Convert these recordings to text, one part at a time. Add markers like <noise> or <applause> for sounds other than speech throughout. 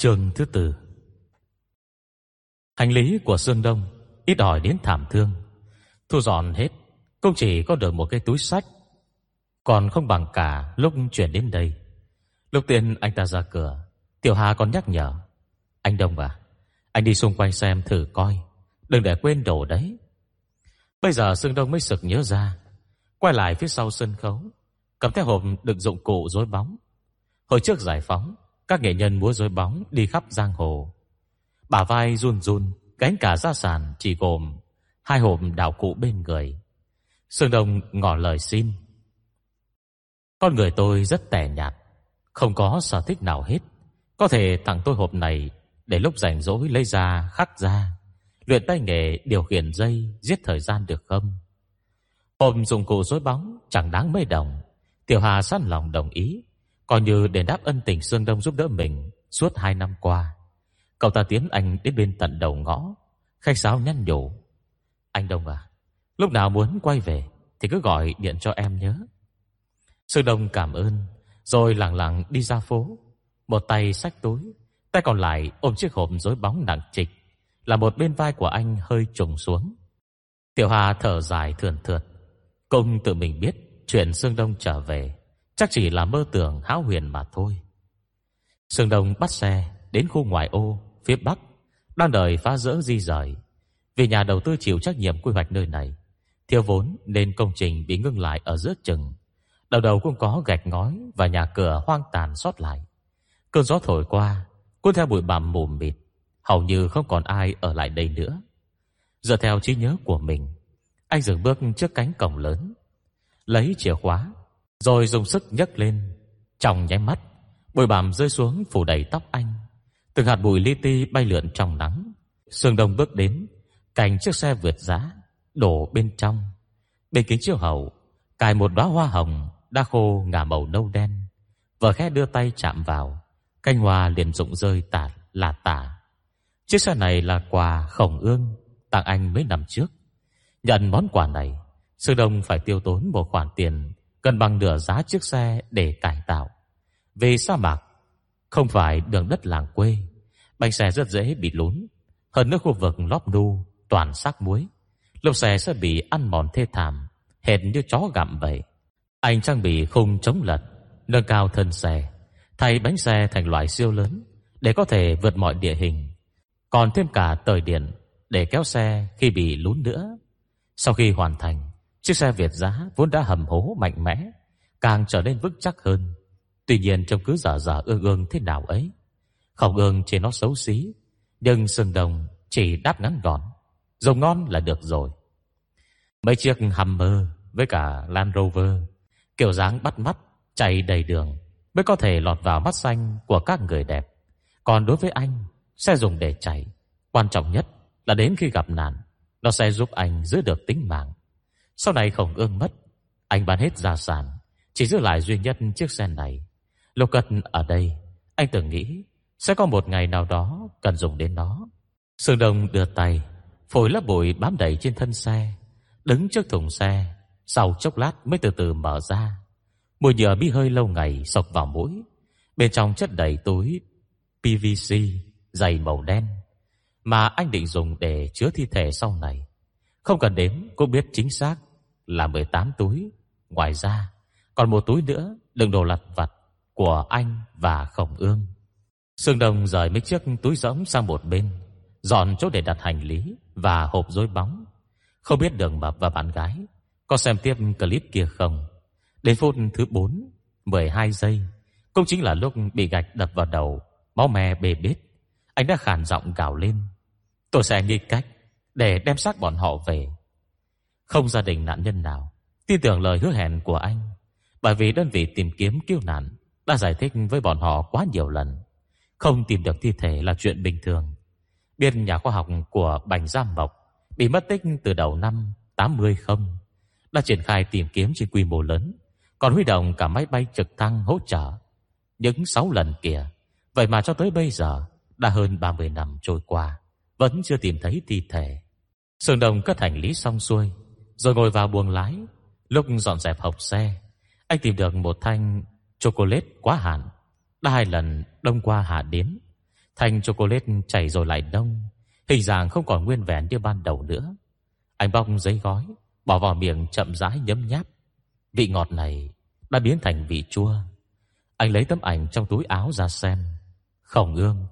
Chương thứ tư. Hành lý của Sương Đông Ít ỏi đến thảm thương. Thu dọn hết, Cũng chỉ có được một cái túi sách. Còn không bằng cả lúc chuyển đến đây. Lúc tiên anh ta ra cửa, Tiểu Hà còn nhắc nhở. Anh Đông à Anh đi xung quanh xem thử coi. Đừng để quên đồ đấy. Bây giờ Sương Đông mới sực nhớ ra. Quay lại phía sau sân khấu, Cầm theo hộp đựng dụng cụ rối bóng. Hồi trước giải phóng các nghệ nhân múa rối bóng đi khắp giang hồ. Bà vai run run, Cánh cả gia sản chỉ gồm Hai hộp đạo cụ bên người. Sương Đông ngỏ lời xin. Con người tôi rất tẻ nhạt, Không có sở thích nào hết. Có thể tặng tôi hộp này Để lúc rảnh rỗi lấy ra, khắc ra, Luyện tay nghề, điều khiển dây, Giết thời gian được không? Hộp dụng cụ rối bóng Chẳng đáng mấy đồng. Tiểu Hà sẵn lòng đồng ý. Coi như để đáp ân tình Sương Đông giúp đỡ mình Suốt hai năm qua. Cậu ta tiến anh đến bên tận đầu ngõ. Khách sáo nhăn nhủ. Anh Đông à Lúc nào muốn quay về Thì cứ gọi điện cho em nhớ Sương Đông cảm ơn, Rồi lặng lặng đi ra phố. Một tay xách túi, Tay còn lại ôm chiếc hộp rối bóng nặng trịch, Là một bên vai của anh hơi trùng xuống. Tiểu Hà thở dài thườn thượt Công tự mình biết Chuyện Sương Đông trở về. Chắc chỉ là mơ tưởng hão huyền mà thôi. Sương Đông bắt xe Đến khu ngoại ô phía Bắc, Đang đợi phá rỡ di rời. Vì nhà đầu tư chịu trách nhiệm quy hoạch nơi này, Thiếu vốn nên công trình bị ngưng lại ở giữa chừng. Đầu đầu cũng có gạch ngói Và nhà cửa hoang tàn sót lại. Cơn gió thổi qua, Cuốn theo bụi bặm mù mịt, Hầu như không còn ai ở lại đây nữa. Dựa theo trí nhớ của mình, Anh dừng bước trước cánh cổng lớn, Lấy chìa khóa rồi dùng sức nhấc lên. Trong nháy mắt, Bụi bặm rơi xuống phủ đầy tóc anh. Từng hạt bụi li ti bay lượn trong nắng. Sương Đông bước đến, cành chiếc xe vượt giá, Đổ bên trong. Bên kính chiếu hậu, Cài một đóa hoa hồng Đã khô ngả màu nâu đen. Vợ khẽ đưa tay chạm vào Canh hoa liền rụng rơi tả là tả. Chiếc xe này là quà khổng ương, Tặng anh mấy năm trước. Nhận món quà này, Sư Đông phải tiêu tốn một khoản tiền Cân bằng nửa giá chiếc xe để cải tạo. Về sa mạc, Không phải đường đất làng quê, Bánh xe rất dễ bị lún. Hơn nữa khu vực lóp đu Toàn xác muối. Lốp xe sẽ bị ăn mòn thê thảm, Hệt như chó gặm vậy. Anh trang bị khung chống lật, Nâng cao thân xe, Thay bánh xe thành loại siêu lớn Để có thể vượt mọi địa hình. Còn thêm cả tời điện Để kéo xe khi bị lún nữa. Sau khi hoàn thành Chiếc xe Việt giá vốn đã hầm hố mạnh mẽ, Càng trở nên vững chắc hơn. Tuy nhiên trông cứ giả giả ương ương thế nào ấy khẩu ương chỉ nó xấu xí, Nhưng sừng đồng chỉ đáp ngắn gọn Dùng ngon là được rồi. Mấy chiếc Hummer Với cả Land Rover, Kiểu dáng bắt mắt, Chạy đầy đường, Mới có thể lọt vào mắt xanh của các người đẹp. Còn đối với anh Xe dùng để chạy, Quan trọng nhất là đến khi gặp nạn, Nó sẽ giúp anh giữ được tính mạng. Sau này khổng ương mất, Anh bán hết gia sản, Chỉ giữ lại duy nhất chiếc xe này. Lục cật ở đây, Anh từng nghĩ Sẽ có một ngày nào đó cần dùng đến nó. Sương Đông đưa tay Phổi lớp bụi bám đầy trên thân xe, Đứng trước thùng xe, Sau chốc lát mới từ từ mở ra. Mùi nhựa bí hơi lâu ngày sộc vào mũi, Bên trong chất đầy túi PVC dày màu đen, Mà anh định dùng để chứa thi thể sau này. Không cần đếm cũng biết chính xác là 18 túi. Ngoài ra, còn một túi nữa Đựng đồ lặt vặt của anh và Khổng Ương. Sương Đông rời mấy chiếc túi rỗng sang một bên, Dọn chỗ để đặt hành lý Và hộp rối bóng. Không biết đường mập và bạn gái Có xem tiếp clip kia không. Đến phút thứ 4 12 giây, Cũng chính là lúc bị gạch đập vào đầu, Máu me bê bết. Anh đã khàn giọng gào lên, Tôi sẽ nghĩ cách để đem xác bọn họ về. Không gia đình nạn nhân nào. Tin tưởng lời hứa hẹn của anh. Bởi vì đơn vị tìm kiếm cứu nạn Đã giải thích với bọn họ quá nhiều lần. Không tìm được thi thể là chuyện bình thường. Biết nhà khoa học của Bành Giam Mộc Bị mất tích từ đầu năm 80 không, Đã triển khai tìm kiếm trên quy mô lớn, Còn huy động cả máy bay trực thăng hỗ trợ. Những 6 lần kìa. Vậy mà cho tới bây giờ, Đã hơn 30 năm trôi qua, Vẫn chưa tìm thấy thi thể. Sương Đồng cất hành lý xong xuôi rồi ngồi vào buồng lái. Lúc dọn dẹp hộp xe, Anh tìm được một thanh chocolate quá hạn. Đã hai lần đông qua hạ đến thanh chocolate chảy rồi lại đông. Hình dạng không còn nguyên vẹn như ban đầu nữa. Anh bong giấy gói, Bỏ vào miệng chậm rãi nhấm nháp. Vị ngọt này đã biến thành vị chua. Anh lấy tấm ảnh trong túi áo ra xem. Khổng ương,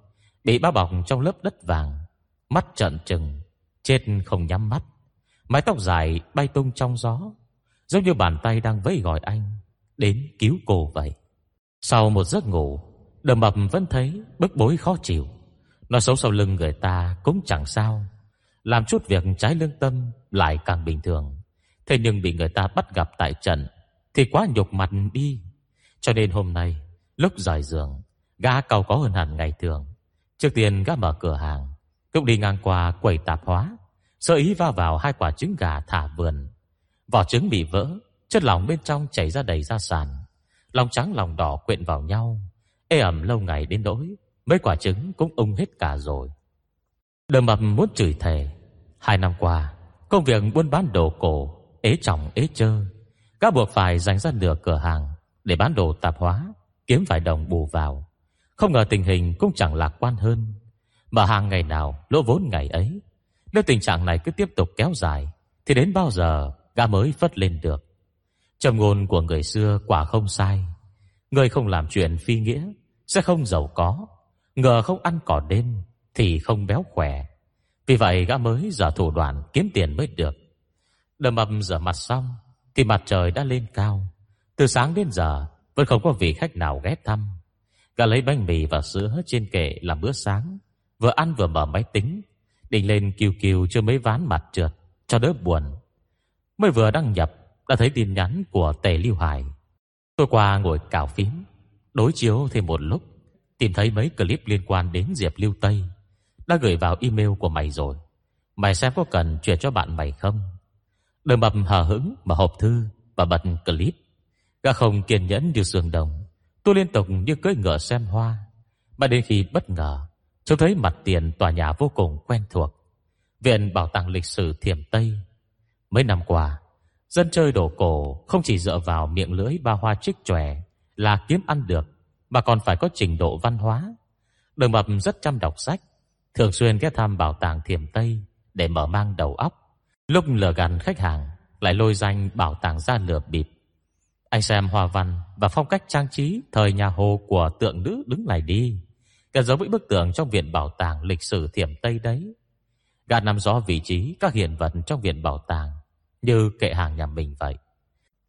Bị bao bọc trong lớp đất vàng. Mắt trợn trừng, Chết không nhắm mắt. Mái tóc dài bay tung trong gió, Giống như bàn tay đang vẫy gọi anh Đến cứu cô vậy. Sau một giấc ngủ, Đầm mập vẫn thấy bức bối khó chịu. Nó xấu sau lưng người ta cũng chẳng sao. Làm chút việc trái lương tâm Lại càng bình thường. Thế nhưng bị người ta bắt gặp tại trận Thì quá nhục mặt đi. Cho nên hôm nay, Lúc rời giường, Gã cao có hơn hẳn ngày thường. Trước tiên gã mở cửa hàng Cũng đi ngang qua quầy tạp hóa. Sơ ý va vào hai quả trứng gà thả vườn. Vỏ trứng bị vỡ, Chất lỏng bên trong chảy ra đầy ra sàn. Lòng trắng lòng đỏ quyện vào nhau. Ê ẩm lâu ngày đến nỗi, Mấy quả trứng cũng ung hết cả rồi. Đờ mập muốn chửi thề. Hai năm qua, Công việc buôn bán đồ cổ, Ế trọng ế chơ Các buộc phải dành ra nửa cửa hàng Để bán đồ tạp hóa, Kiếm vài đồng bù vào. Không ngờ tình hình cũng chẳng lạc quan hơn. Mà hàng ngày nào, lỗ vốn ngày ấy nếu tình trạng này cứ tiếp tục kéo dài, Thì đến bao giờ gã mới phất lên được? Trầm ngôn của người xưa quả không sai. Người không làm chuyện phi nghĩa, Sẽ không giàu có. Ngờ không ăn cỏ đêm, Thì không béo khỏe. Vì vậy gã mới giờ thủ đoạn kiếm tiền mới được. Đầm mập rửa mặt xong, Thì mặt trời đã lên cao. Từ sáng đến giờ, Vẫn không có vị khách nào ghé thăm. Gã lấy bánh mì và sữa trên kệ làm bữa sáng, Vừa ăn vừa mở máy tính Định lên kiều kiều chưa mấy ván mặt trượt, Cho đỡ buồn. Mới vừa đăng nhập, Đã thấy tin nhắn của Tề Lưu Hải. Tôi qua ngồi cào phím, Đối chiếu thêm một lúc, Tìm thấy mấy clip liên quan đến Diệp Lưu Tây. Đã gửi vào email của mày rồi. Mày xem có cần chuyển cho bạn mày không? Đừng mập hờ hững Mà hộp thư và bật clip. Gã không kiên nhẫn như sườn đồng. Tôi liên tục như cưỡi ngựa xem hoa. Mà đến khi bất ngờ Chúng thấy mặt tiền tòa nhà vô cùng quen thuộc Viện Bảo tàng Lịch sử Thiểm Tây Mấy năm qua Dân chơi đồ cổ không chỉ dựa vào miệng lưỡi ba hoa trích tròe là kiếm ăn được, mà còn phải có trình độ văn hóa. Đường Mập rất chăm đọc sách, thường xuyên ghé thăm bảo tàng Thiểm Tây để mở mang đầu óc. Lúc lừa gạt khách hàng, lại lôi danh bảo tàng ra lừa bịp. Anh xem hòa văn và phong cách trang trí thời nhà Hồ của tượng nữ đứng lại đi. Gần giống với bức tường trong viện bảo tàng lịch sử Thiểm Tây đấy. Gạt nằm rõ vị trí các hiện vật trong viện bảo tàng như kệ hàng nhà mình vậy.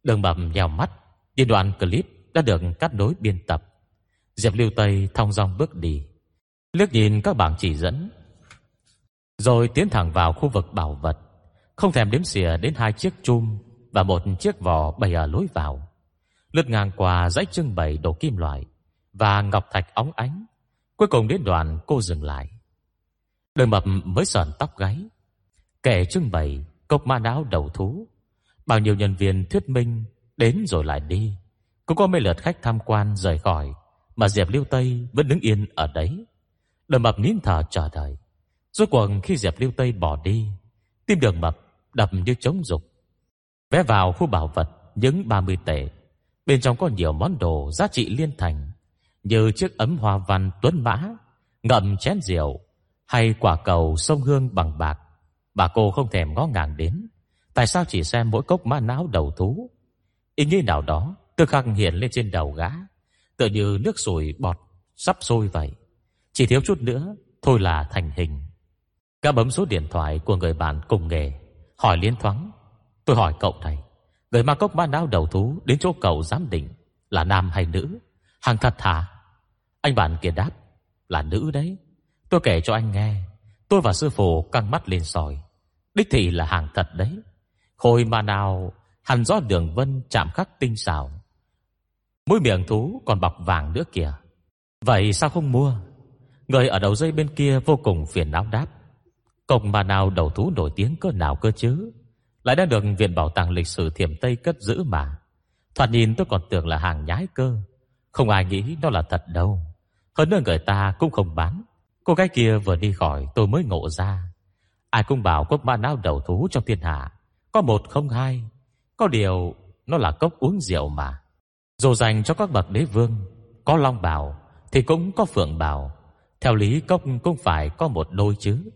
Đường bầm nhèo mắt, đi đoạn clip đã được cắt nối biên tập. Diệp Lưu Tây thong dong bước đi, liếc nhìn các bảng chỉ dẫn, rồi tiến thẳng vào khu vực bảo vật, không thèm đếm xỉa đến hai chiếc chum và một chiếc vò bày ở lối vào. Lướt ngang qua dãy trưng bày đồ kim loại và ngọc thạch óng ánh, cuối cùng đến đoạn cô dừng lại. đôi mập mới sờn tóc gáy, kẻ trưng bày Cốc ma não đầu thú. Bao nhiêu nhân viên thuyết minh Đến rồi lại đi. Cũng có mấy lượt khách tham quan rời khỏi Mà Diệp liêu Tây vẫn đứng yên ở đấy. Đường mập nín thở chờ đợi. Rốt cuộc khi Diệp liêu Tây bỏ đi Tim đường mập đập như trống dục Vé vào khu bảo vật Những 30 tệ. Bên trong có nhiều món đồ giá trị liên thành. Như chiếc ấm hoa văn tuấn mã, Ngậm chén rượu, Hay quả cầu sông hương bằng bạc. Bà cô không thèm ngó ngàng đến. Tại sao chỉ xem mỗi cốc mã não đầu thú? Ý nghĩ nào đó Tức khắc hiện lên trên đầu gã, Tựa như nước sủi bọt Sắp sôi vậy. Chỉ thiếu chút nữa, Thôi là thành hình. Gã bấm số điện thoại của người bạn cùng nghề, Hỏi liên thoáng. Tôi hỏi cậu này, Người mang cốc mã não đầu thú Đến chỗ cậu giám định Là nam hay nữ? Hàng thật hả? Anh bạn kia đáp, Là nữ đấy. Tôi kể cho anh nghe. Tôi và sư phụ căng mắt lên sòi Đích thị là hàng thật đấy. Khôi mà nào Hẳn gió đường vân chạm khắc tinh xảo. Mũi miệng thú còn bọc vàng nữa kìa. Vậy sao không mua? Người ở đầu dây bên kia vô cùng phiền não đáp Cổng mà nào đầu thú nổi tiếng cơ nào cơ chứ? Lại đã được Viện Bảo tàng Lịch sử Thiểm Tây cất giữ mà. Thoạt nhìn tôi còn tưởng là hàng nhái cơ. Không ai nghĩ nó là thật đâu. Hơn nữa người ta cũng không bán. Cô gái kia vừa đi khỏi, tôi mới ngộ ra. Ai cũng bảo cốc ma não đầu thú trong thiên hạ. Có một không hai, Có điều nó là cốc uống rượu mà. Dù dành cho các bậc đế vương, Có long bào Thì cũng có phượng bào Theo lý cốc cũng phải có một đôi chứ.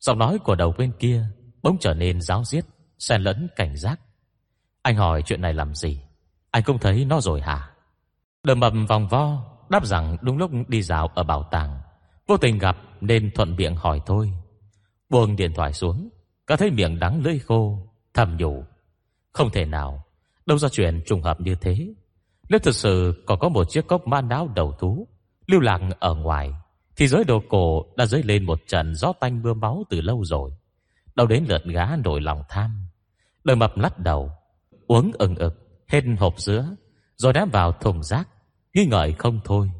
Giọng nói của đầu bên kia Bỗng trở nên giáo diết, Xen lẫn cảnh giác. Anh hỏi chuyện này làm gì? Anh không thấy nó rồi hả? Đờ mầm vòng vo Đáp rằng đúng lúc đi dạo ở bảo tàng, Vô tình gặp nên thuận miệng hỏi thôi. Buông điện thoại xuống, Cả thấy miệng đắng lưỡi khô, Thầm nhủ. Không thể nào, Đâu ra chuyện trùng hợp như thế. Nếu thực sự còn có một chiếc cốc ma não đầu thú, Lưu lạc ở ngoài, Thì giới đồ cổ đã dấy lên một trận gió tanh mưa máu từ lâu rồi. Đâu đến lượt gá nổi lòng tham. Đời mập lắc đầu, Uống ừng ực Hết hộp sữa Rồi ném vào thùng rác. Nghi ngợi không thôi.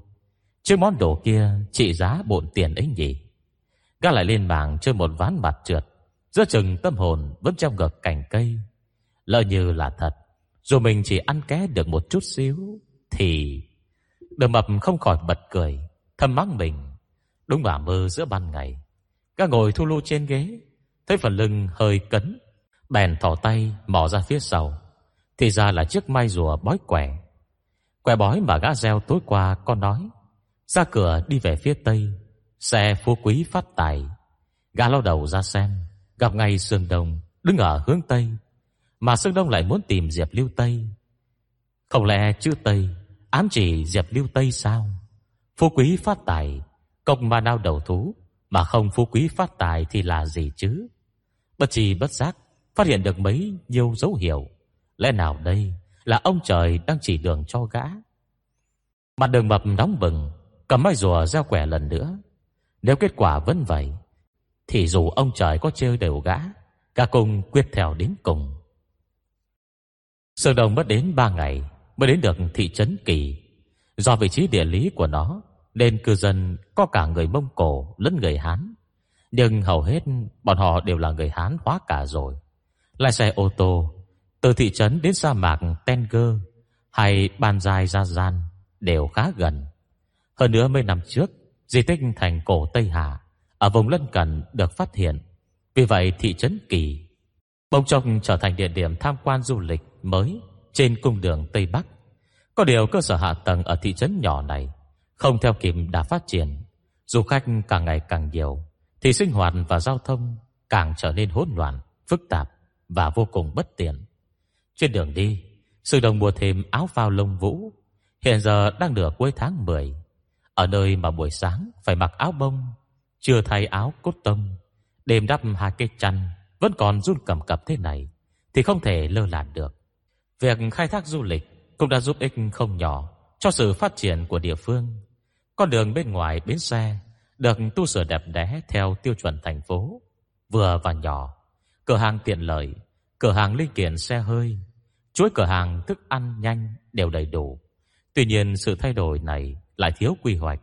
Chứ món đồ kia trị giá bộn tiền ấy nhỉ? Gã lại lên mạng chơi một ván mặt trượt. Giữa chừng tâm hồn vẫn trong ngực cành cây. Lỡ như là thật, Dù mình chỉ ăn ké được một chút xíu, Thì Đường mập không khỏi bật cười thâm mắng mình. Đúng là mơ giữa ban ngày. Gã ngồi thu lưu trên ghế, Thấy phần lưng hơi cấn, Bèn thỏ tay mò ra phía sau. Thì ra là chiếc mai rùa bói quẻ. Quẻ bói mà gã gieo tối qua con nói, Ra cửa đi về phía tây, Xe phú quý phát tài. Gã lao đầu ra xem, Gặp ngay Sương Đông Đứng ở hướng Tây, Mà Sương Đông lại muốn tìm Diệp Lưu Tây. Không lẽ chữ Tây Ám chỉ Diệp Lưu Tây sao? Phú quý phát tài Công mà nào đầu thú, Mà không phú quý phát tài thì là gì chứ? Bất trì bất giác, Phát hiện được mấy nhiêu dấu hiệu. Lẽ nào đây là ông trời đang chỉ đường cho gã. Mặt đường mập nóng bừng, Cầm mai rùa gieo quẻ lần nữa. Nếu kết quả vẫn vậy, Thì dù ông trời có chơi đều gã, Cả cùng quyết theo đến cùng. Sơn Đồng mất đến 3 ngày Mới đến được thị trấn Kỳ. Do vị trí địa lý của nó, Nên cư dân có cả người Mông Cổ lẫn người Hán. Nhưng hầu hết bọn họ đều là người Hán hóa cả rồi. Lại xe ô tô từ thị trấn đến sa mạc Tenger Hay Ban Giai Gia Gian Đều khá gần. Hơn nữa mấy năm trước Di tích thành cổ Tây Hà Ở vùng lân cận được phát hiện. Vì vậy thị trấn Kỳ Bông trông trở thành địa điểm tham quan du lịch mới Trên cung đường Tây Bắc. Có điều cơ sở hạ tầng ở thị trấn nhỏ này Không theo kịp đã phát triển. Du khách càng ngày càng nhiều Thì sinh hoạt và giao thông Càng trở nên hỗn loạn, phức tạp Và vô cùng bất tiện. Trên đường đi Sư đồng mua thêm áo phao lông vũ. Hiện giờ đang nửa cuối tháng 10 Ở nơi mà buổi sáng Phải mặc áo bông, Chưa thay áo cốt tông. Đêm đắp hai cây chăn Vẫn còn run cầm cập thế này Thì không thể lơ là được. Việc khai thác du lịch Cũng đã giúp ích không nhỏ Cho sự phát triển của địa phương. Con đường bên ngoài bến xe Được tu sửa đẹp đẽ theo tiêu chuẩn thành phố. Vừa và nhỏ, Cửa hàng tiện lợi Cửa hàng linh kiện xe hơi Chuỗi cửa hàng thức ăn nhanh đều đầy đủ Tuy nhiên sự thay đổi này Lại thiếu quy hoạch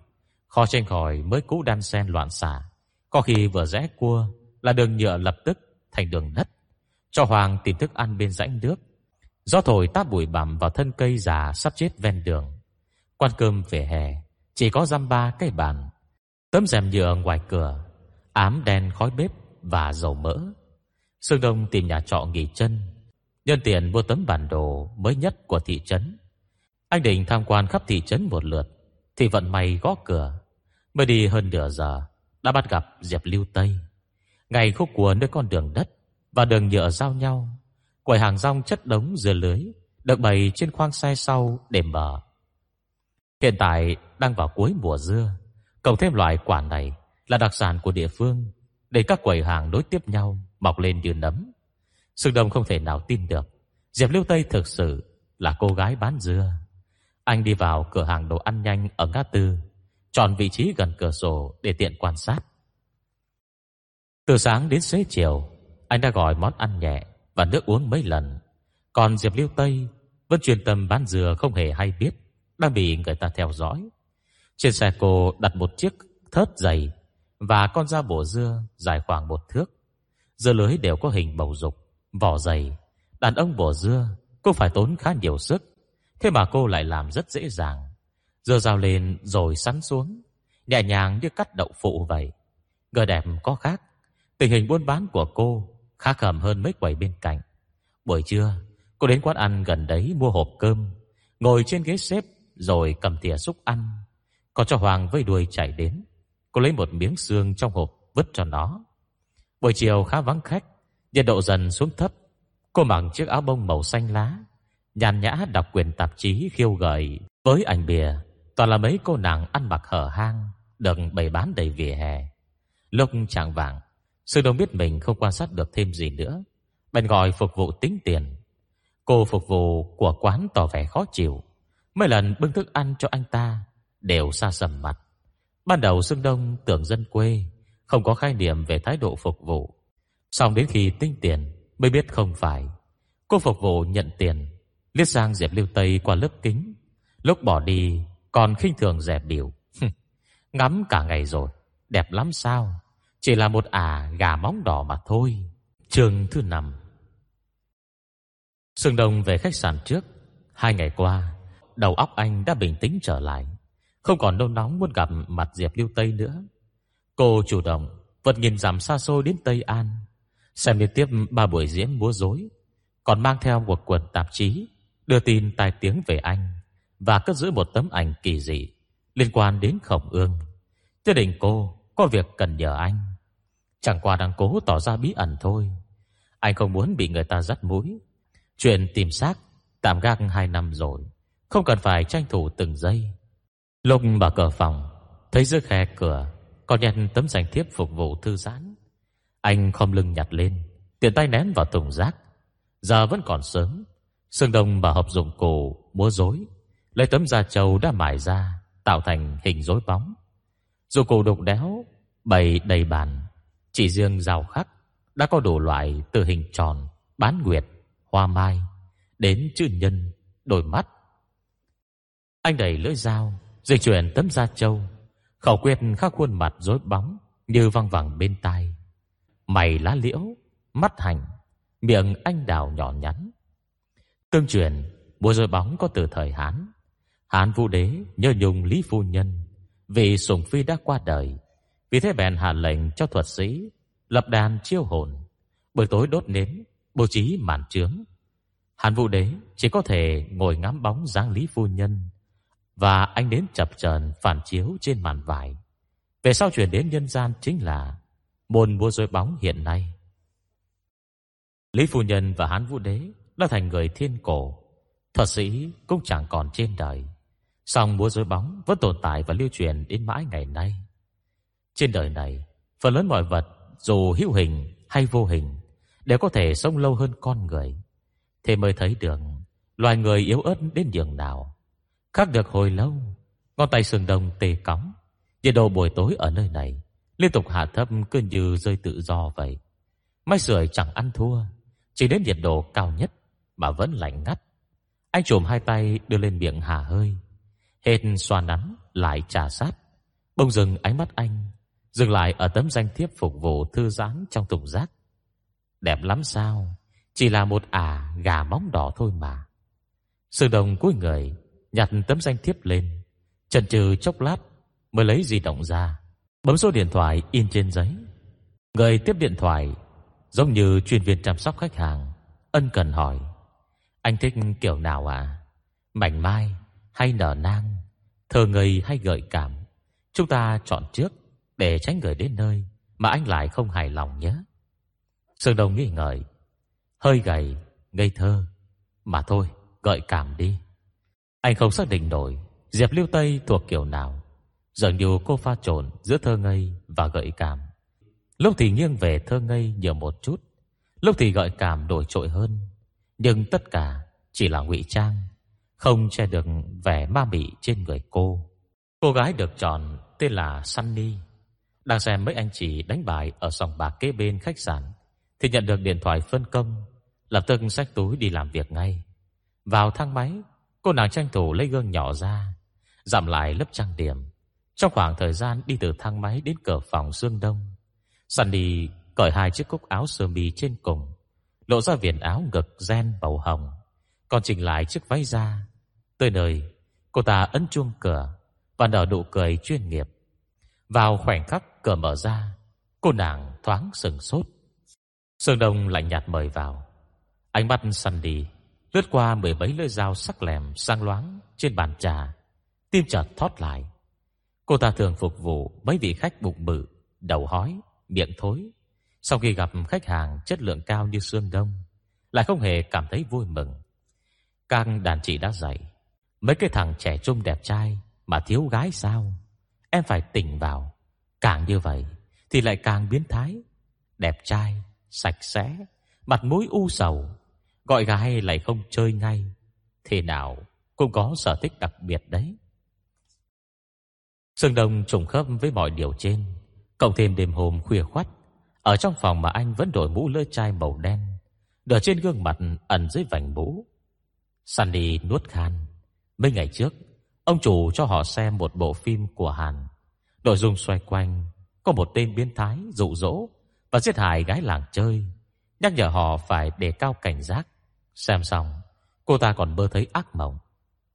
Khó tranh khỏi mới cũ đan xen loạn xả Có khi vừa rẽ cua Là đường nhựa lập tức thành đường đất Cho Hoàng tìm thức ăn bên rãnh nước Gió thổi táp bụi bặm vào thân cây già sắp chết ven đường. Quan cơm về hè, chỉ có răm ba cái bàn. Tấm rèm nhựa ngoài cửa, ám đen khói bếp và dầu mỡ. Sương Đông tìm nhà trọ nghỉ chân, nhân tiền mua tấm bản đồ mới nhất của thị trấn. Anh định tham quan khắp thị trấn một lượt, thì vận may gõ cửa. Mới đi hơn nửa giờ, đã bắt gặp Diệp Lưu Tây. Ngày khúc của nơi con đường đất và đường nhựa giao nhau Quầy hàng rong chất đống dưa lưới Được bày trên khoang xe sau để mở Hiện tại đang vào cuối mùa dưa Cộng thêm loại quả này Là đặc sản của địa phương để các quầy hàng đối tiếp nhau, Mọc lên như nấm Sương Đông không thể nào tin được Diệp Liêu Tây thực sự là cô gái bán dưa Anh đi vào cửa hàng đồ ăn nhanh Ở ngã tư, Chọn vị trí gần cửa sổ để tiện quan sát Từ sáng đến xế chiều, Anh đã gọi món ăn nhẹ và nước uống mấy lần. Còn Diệp Liêu Tây vẫn chuyên tâm bán dừa không hề hay biết đang bị người ta theo dõi. Trên xe cô đặt một chiếc thớt dày và con dao bổ dưa dài khoảng một thước. Dưa lưới đều có hình bầu dục, vỏ dày. Đàn ông bổ dưa cũng phải tốn khá nhiều sức. Thế mà cô lại làm rất dễ dàng. Dưa dao lên rồi sắn xuống, nhẹ nhàng như cắt đậu phụ vậy. Người đẹp có khác, tình hình buôn bán của cô Khá khẩm hơn mấy quầy bên cạnh Buổi trưa Cô đến quán ăn gần đấy mua hộp cơm Ngồi trên ghế xếp Rồi cầm thìa xúc ăn có cho Hoàng với đuôi chạy đến Cô lấy một miếng xương trong hộp, vứt cho nó. Buổi chiều khá vắng khách, Nhiệt độ dần xuống thấp. Cô mặc chiếc áo bông màu xanh lá, Nhàn nhã đọc quyền tạp chí khiêu gợi. Với ảnh bìa, Toàn là mấy cô nàng ăn mặc hở hang, Được bày bán đầy vỉa hè. Lúc chàng vàng Sư đông biết mình không quan sát được thêm gì nữa, Bèn gọi phục vụ tính tiền. Cô phục vụ của quán tỏ vẻ khó chịu. Mấy lần bưng thức ăn cho anh ta, Đều xa sầm mặt. Ban đầu Sương Đông tưởng dân quê, Không có khái niệm về thái độ phục vụ. Xong đến khi tính tiền, Mới biết không phải. Cô phục vụ nhận tiền Liết sang dẹp lưu tây qua lớp kính. Lúc bỏ đi, còn khinh thường dẹp biểu Ngắm cả ngày rồi, Đẹp lắm sao? Chỉ là một ả gà móng đỏ mà thôi. Trường thứ năm. Sương Đông về khách sạn trước. Hai ngày qua, Đầu óc anh đã bình tĩnh trở lại. Không còn nôn nóng muốn gặp mặt Diệp Lưu Tây nữa. Cô chủ động, Vượt nghìn dặm xa xôi đến Tây An, Xem liên tiếp ba buổi diễn múa rối Còn mang theo một quần tạp chí, Đưa tin tai tiếng về anh, Và cất giữ một tấm ảnh kỳ dị Liên quan đến khổng ương. Gia định cô có việc cần nhờ anh. Chẳng qua đang cố tỏ ra bí ẩn thôi. Anh không muốn bị người ta dắt mũi. Chuyện tìm xác Tạm gác hai năm rồi, Không cần phải tranh thủ từng giây. Lúc mở cửa phòng Thấy dưới khe cửa Còn nhận tấm giành thiếp phục vụ thư giãn. Anh khom lưng nhặt lên Tiện tay ném vào thùng rác. Giờ vẫn còn sớm Sương Đông mở hộp dụng cụ múa rối Lấy tấm da trâu đã mài ra Tạo thành hình rối bóng. Dụng cụ đục đéo Bày đầy bàn Chỉ riêng rào khắc Đã có đủ loại từ hình tròn Bán nguyệt hoa mai Đến chữ nhân, đôi mắt. Anh đẩy lưỡi dao Dịch chuyển tấm da trâu Khẩu quyết khắc khuôn mặt rối bóng Như văng vẳng bên tai. Mày lá liễu, mắt hành Miệng anh đào nhỏ nhắn. Tương truyền Bùa rối bóng có từ thời Hán. Hán vũ đế nhờ nhung Lý Phu Nhân Vì sùng phi đã qua đời. Vì thế bèn hạ lệnh cho thuật sĩ Lập đàn chiêu hồn. Buổi tối đốt nến bố trí màn trướng. Hàn Vũ Đế chỉ có thể ngồi ngắm bóng dáng Lý Phu Nhân và anh đến chập chờn phản chiếu trên màn vải. Về sau chuyển đến nhân gian chính là môn mua rối bóng hiện nay. Lý Phu Nhân và Hán Vũ Đế đã thành người thiên cổ. Thuật sĩ cũng chẳng còn trên đời. Song múa rối bóng vẫn tồn tại và lưu truyền đến mãi ngày nay. Trên đời này, phần lớn mọi vật dù hữu hình hay vô hình đều có thể sống lâu hơn con người. Thế mới thấy được loài người yếu ớt đến nhường nào. Khác được hồi lâu, ngón tay sườn đồng tê cóng. Nhiệt độ buổi tối ở nơi này liên tục hạ thấp cứ như rơi tự do vậy. Máy sưởi chẳng ăn thua, chỉ đến nhiệt độ cao nhất mà vẫn lạnh ngắt. Anh trùm hai tay đưa lên miệng hà hơi, hết xoa nắn lại trà sát. Bông dừng ánh mắt anh dừng lại ở tấm danh thiếp phục vụ thư giãn trong thùng rác. Đẹp lắm sao Chỉ là một ả gà móng đỏ thôi mà Sư đồng cuối người Nhặt tấm danh thiếp lên. Chần chừ chốc lát Mới lấy di động ra Bấm số điện thoại in trên giấy. Người tiếp điện thoại Giống như chuyên viên chăm sóc khách hàng Ân cần hỏi Anh thích kiểu nào à Mảnh mai hay nở nang? Thơ ngây hay gợi cảm? Chúng ta chọn trước Để tránh gửi đến nơi Mà anh lại không hài lòng nhé. Sương Đông nghĩ ngợi Hơi gầy, ngây thơ Mà thôi, gợi cảm đi. Anh không xác định nổi Diệp Lưu Tây thuộc kiểu nào. Dường như cô pha trộn giữa thơ ngây và gợi cảm. Lúc thì nghiêng về thơ ngây nhiều một chút. Lúc thì gợi cảm đổi trội hơn. Nhưng tất cả chỉ là ngụy trang, Không che được vẻ ma mị trên người cô. Cô gái được chọn tên là Sunny. Đang xem mấy anh chị đánh bài Ở sòng bạc kế bên khách sạn thì nhận được điện thoại phân công, Lập tức xách túi đi làm việc ngay. Vào thang máy Cô nàng tranh thủ lấy gương nhỏ ra Giảm lại lớp trang điểm. Trong khoảng thời gian đi từ thang máy đến cửa phòng Dương Đông Sunny cởi hai chiếc cúc áo sơ mi trên cùng Lộ ra viền áo ngực gen màu hồng Còn chỉnh lại chiếc váy da. Tới nơi Cô ta ấn chuông cửa Và nở nụ cười chuyên nghiệp. Vào khoảnh khắc cửa mở ra Cô nàng thoáng sừng sốt. Sương Đông lạnh nhạt mời vào. Ánh mắt săn đi, lướt qua mười mấy lưỡi dao sắc lẻm sang loáng trên bàn trà. Tim chợt thoát lại. Cô ta thường phục vụ mấy vị khách bụng bự, đầu hói, miệng thối. Sau khi gặp khách hàng chất lượng cao như Sương Đông, lại không hề cảm thấy vui mừng. Càng đàn chị đã dạy, mấy cái thằng trẻ trung đẹp trai mà thiếu gái sao? Em phải tỉnh vào. Càng như vậy thì lại càng biến thái. Đẹp trai, sạch sẽ, mặt mũi u sầu, gọi gái lại không chơi ngay. Thế nào cũng có sở thích đặc biệt đấy. Sương Đông trùng khớp với mọi điều trên, cộng thêm đêm hôm khuya khoắt, ở trong phòng mà anh vẫn đội mũ lơ chai màu đen, đờ trên gương mặt ẩn dưới vành mũ. Sunny nuốt khan. Mấy ngày trước, ông chủ cho họ xem một bộ phim của Hàn. Nội dung xoay quanh có một tên biến thái dụ dỗ và giết hại gái làng chơi, nhắc nhở họ phải đề cao cảnh giác. Xem xong, cô ta còn mơ thấy ác mộng.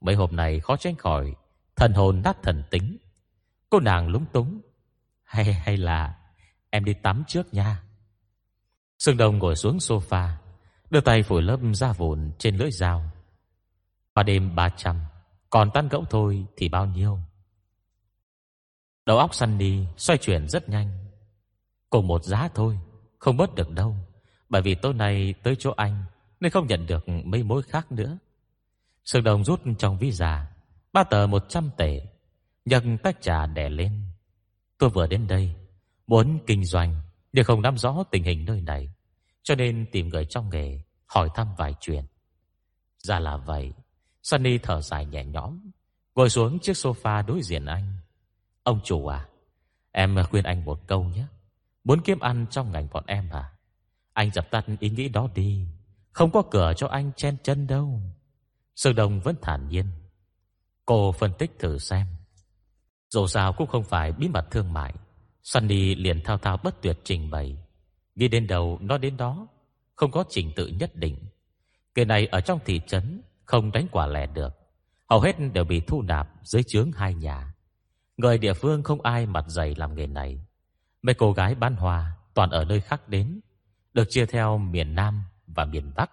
Mấy hôm nay khó tránh khỏi thần hồn nát thần tính. Cô nàng lúng túng. Hay hay là em đi tắm trước nha. Sương Đông ngồi xuống sofa, đưa tay phủi lớp da vụn trên lưỡi dao. Qua đêm 300, còn tan gẫu thôi thì bao nhiêu? Đầu óc Sunny xoay chuyển rất nhanh. Cùng một giá thôi, không bớt được đâu. Bởi vì tối nay tới chỗ anh nên không nhận được mấy mối khác nữa. Sương Đồng rút trong ví già ba tờ 100 tệ, nhấc tách trà đè lên. Tôi vừa đến đây, muốn kinh doanh nhưng không nắm rõ tình hình nơi này, cho nên tìm người trong nghề hỏi thăm vài chuyện. Ra là vậy, Sunny thở dài nhẹ nhõm, ngồi xuống chiếc sofa đối diện anh. Ông chủ à, em khuyên anh một câu nhé. Muốn kiếm ăn trong ngành bọn em à? Anh dập tắt ý nghĩ đó đi. Không có cửa cho anh chen chân đâu. Sương Đông vẫn thản nhiên. Cô phân tích thử xem. Dù sao cũng không phải bí mật thương mại. Sunny liền thao thao bất tuyệt trình bày. đi đến đầu nó đến đó. Không có trình tự nhất định. Cái này ở trong thị trấn không đánh quả lẻ được. Hầu hết đều bị thu nạp dưới chướng hai nhà. Người địa phương không ai mặt dày làm nghề này. Mấy cô gái bán hoa toàn ở nơi khác đến, được chia theo miền Nam và miền Bắc.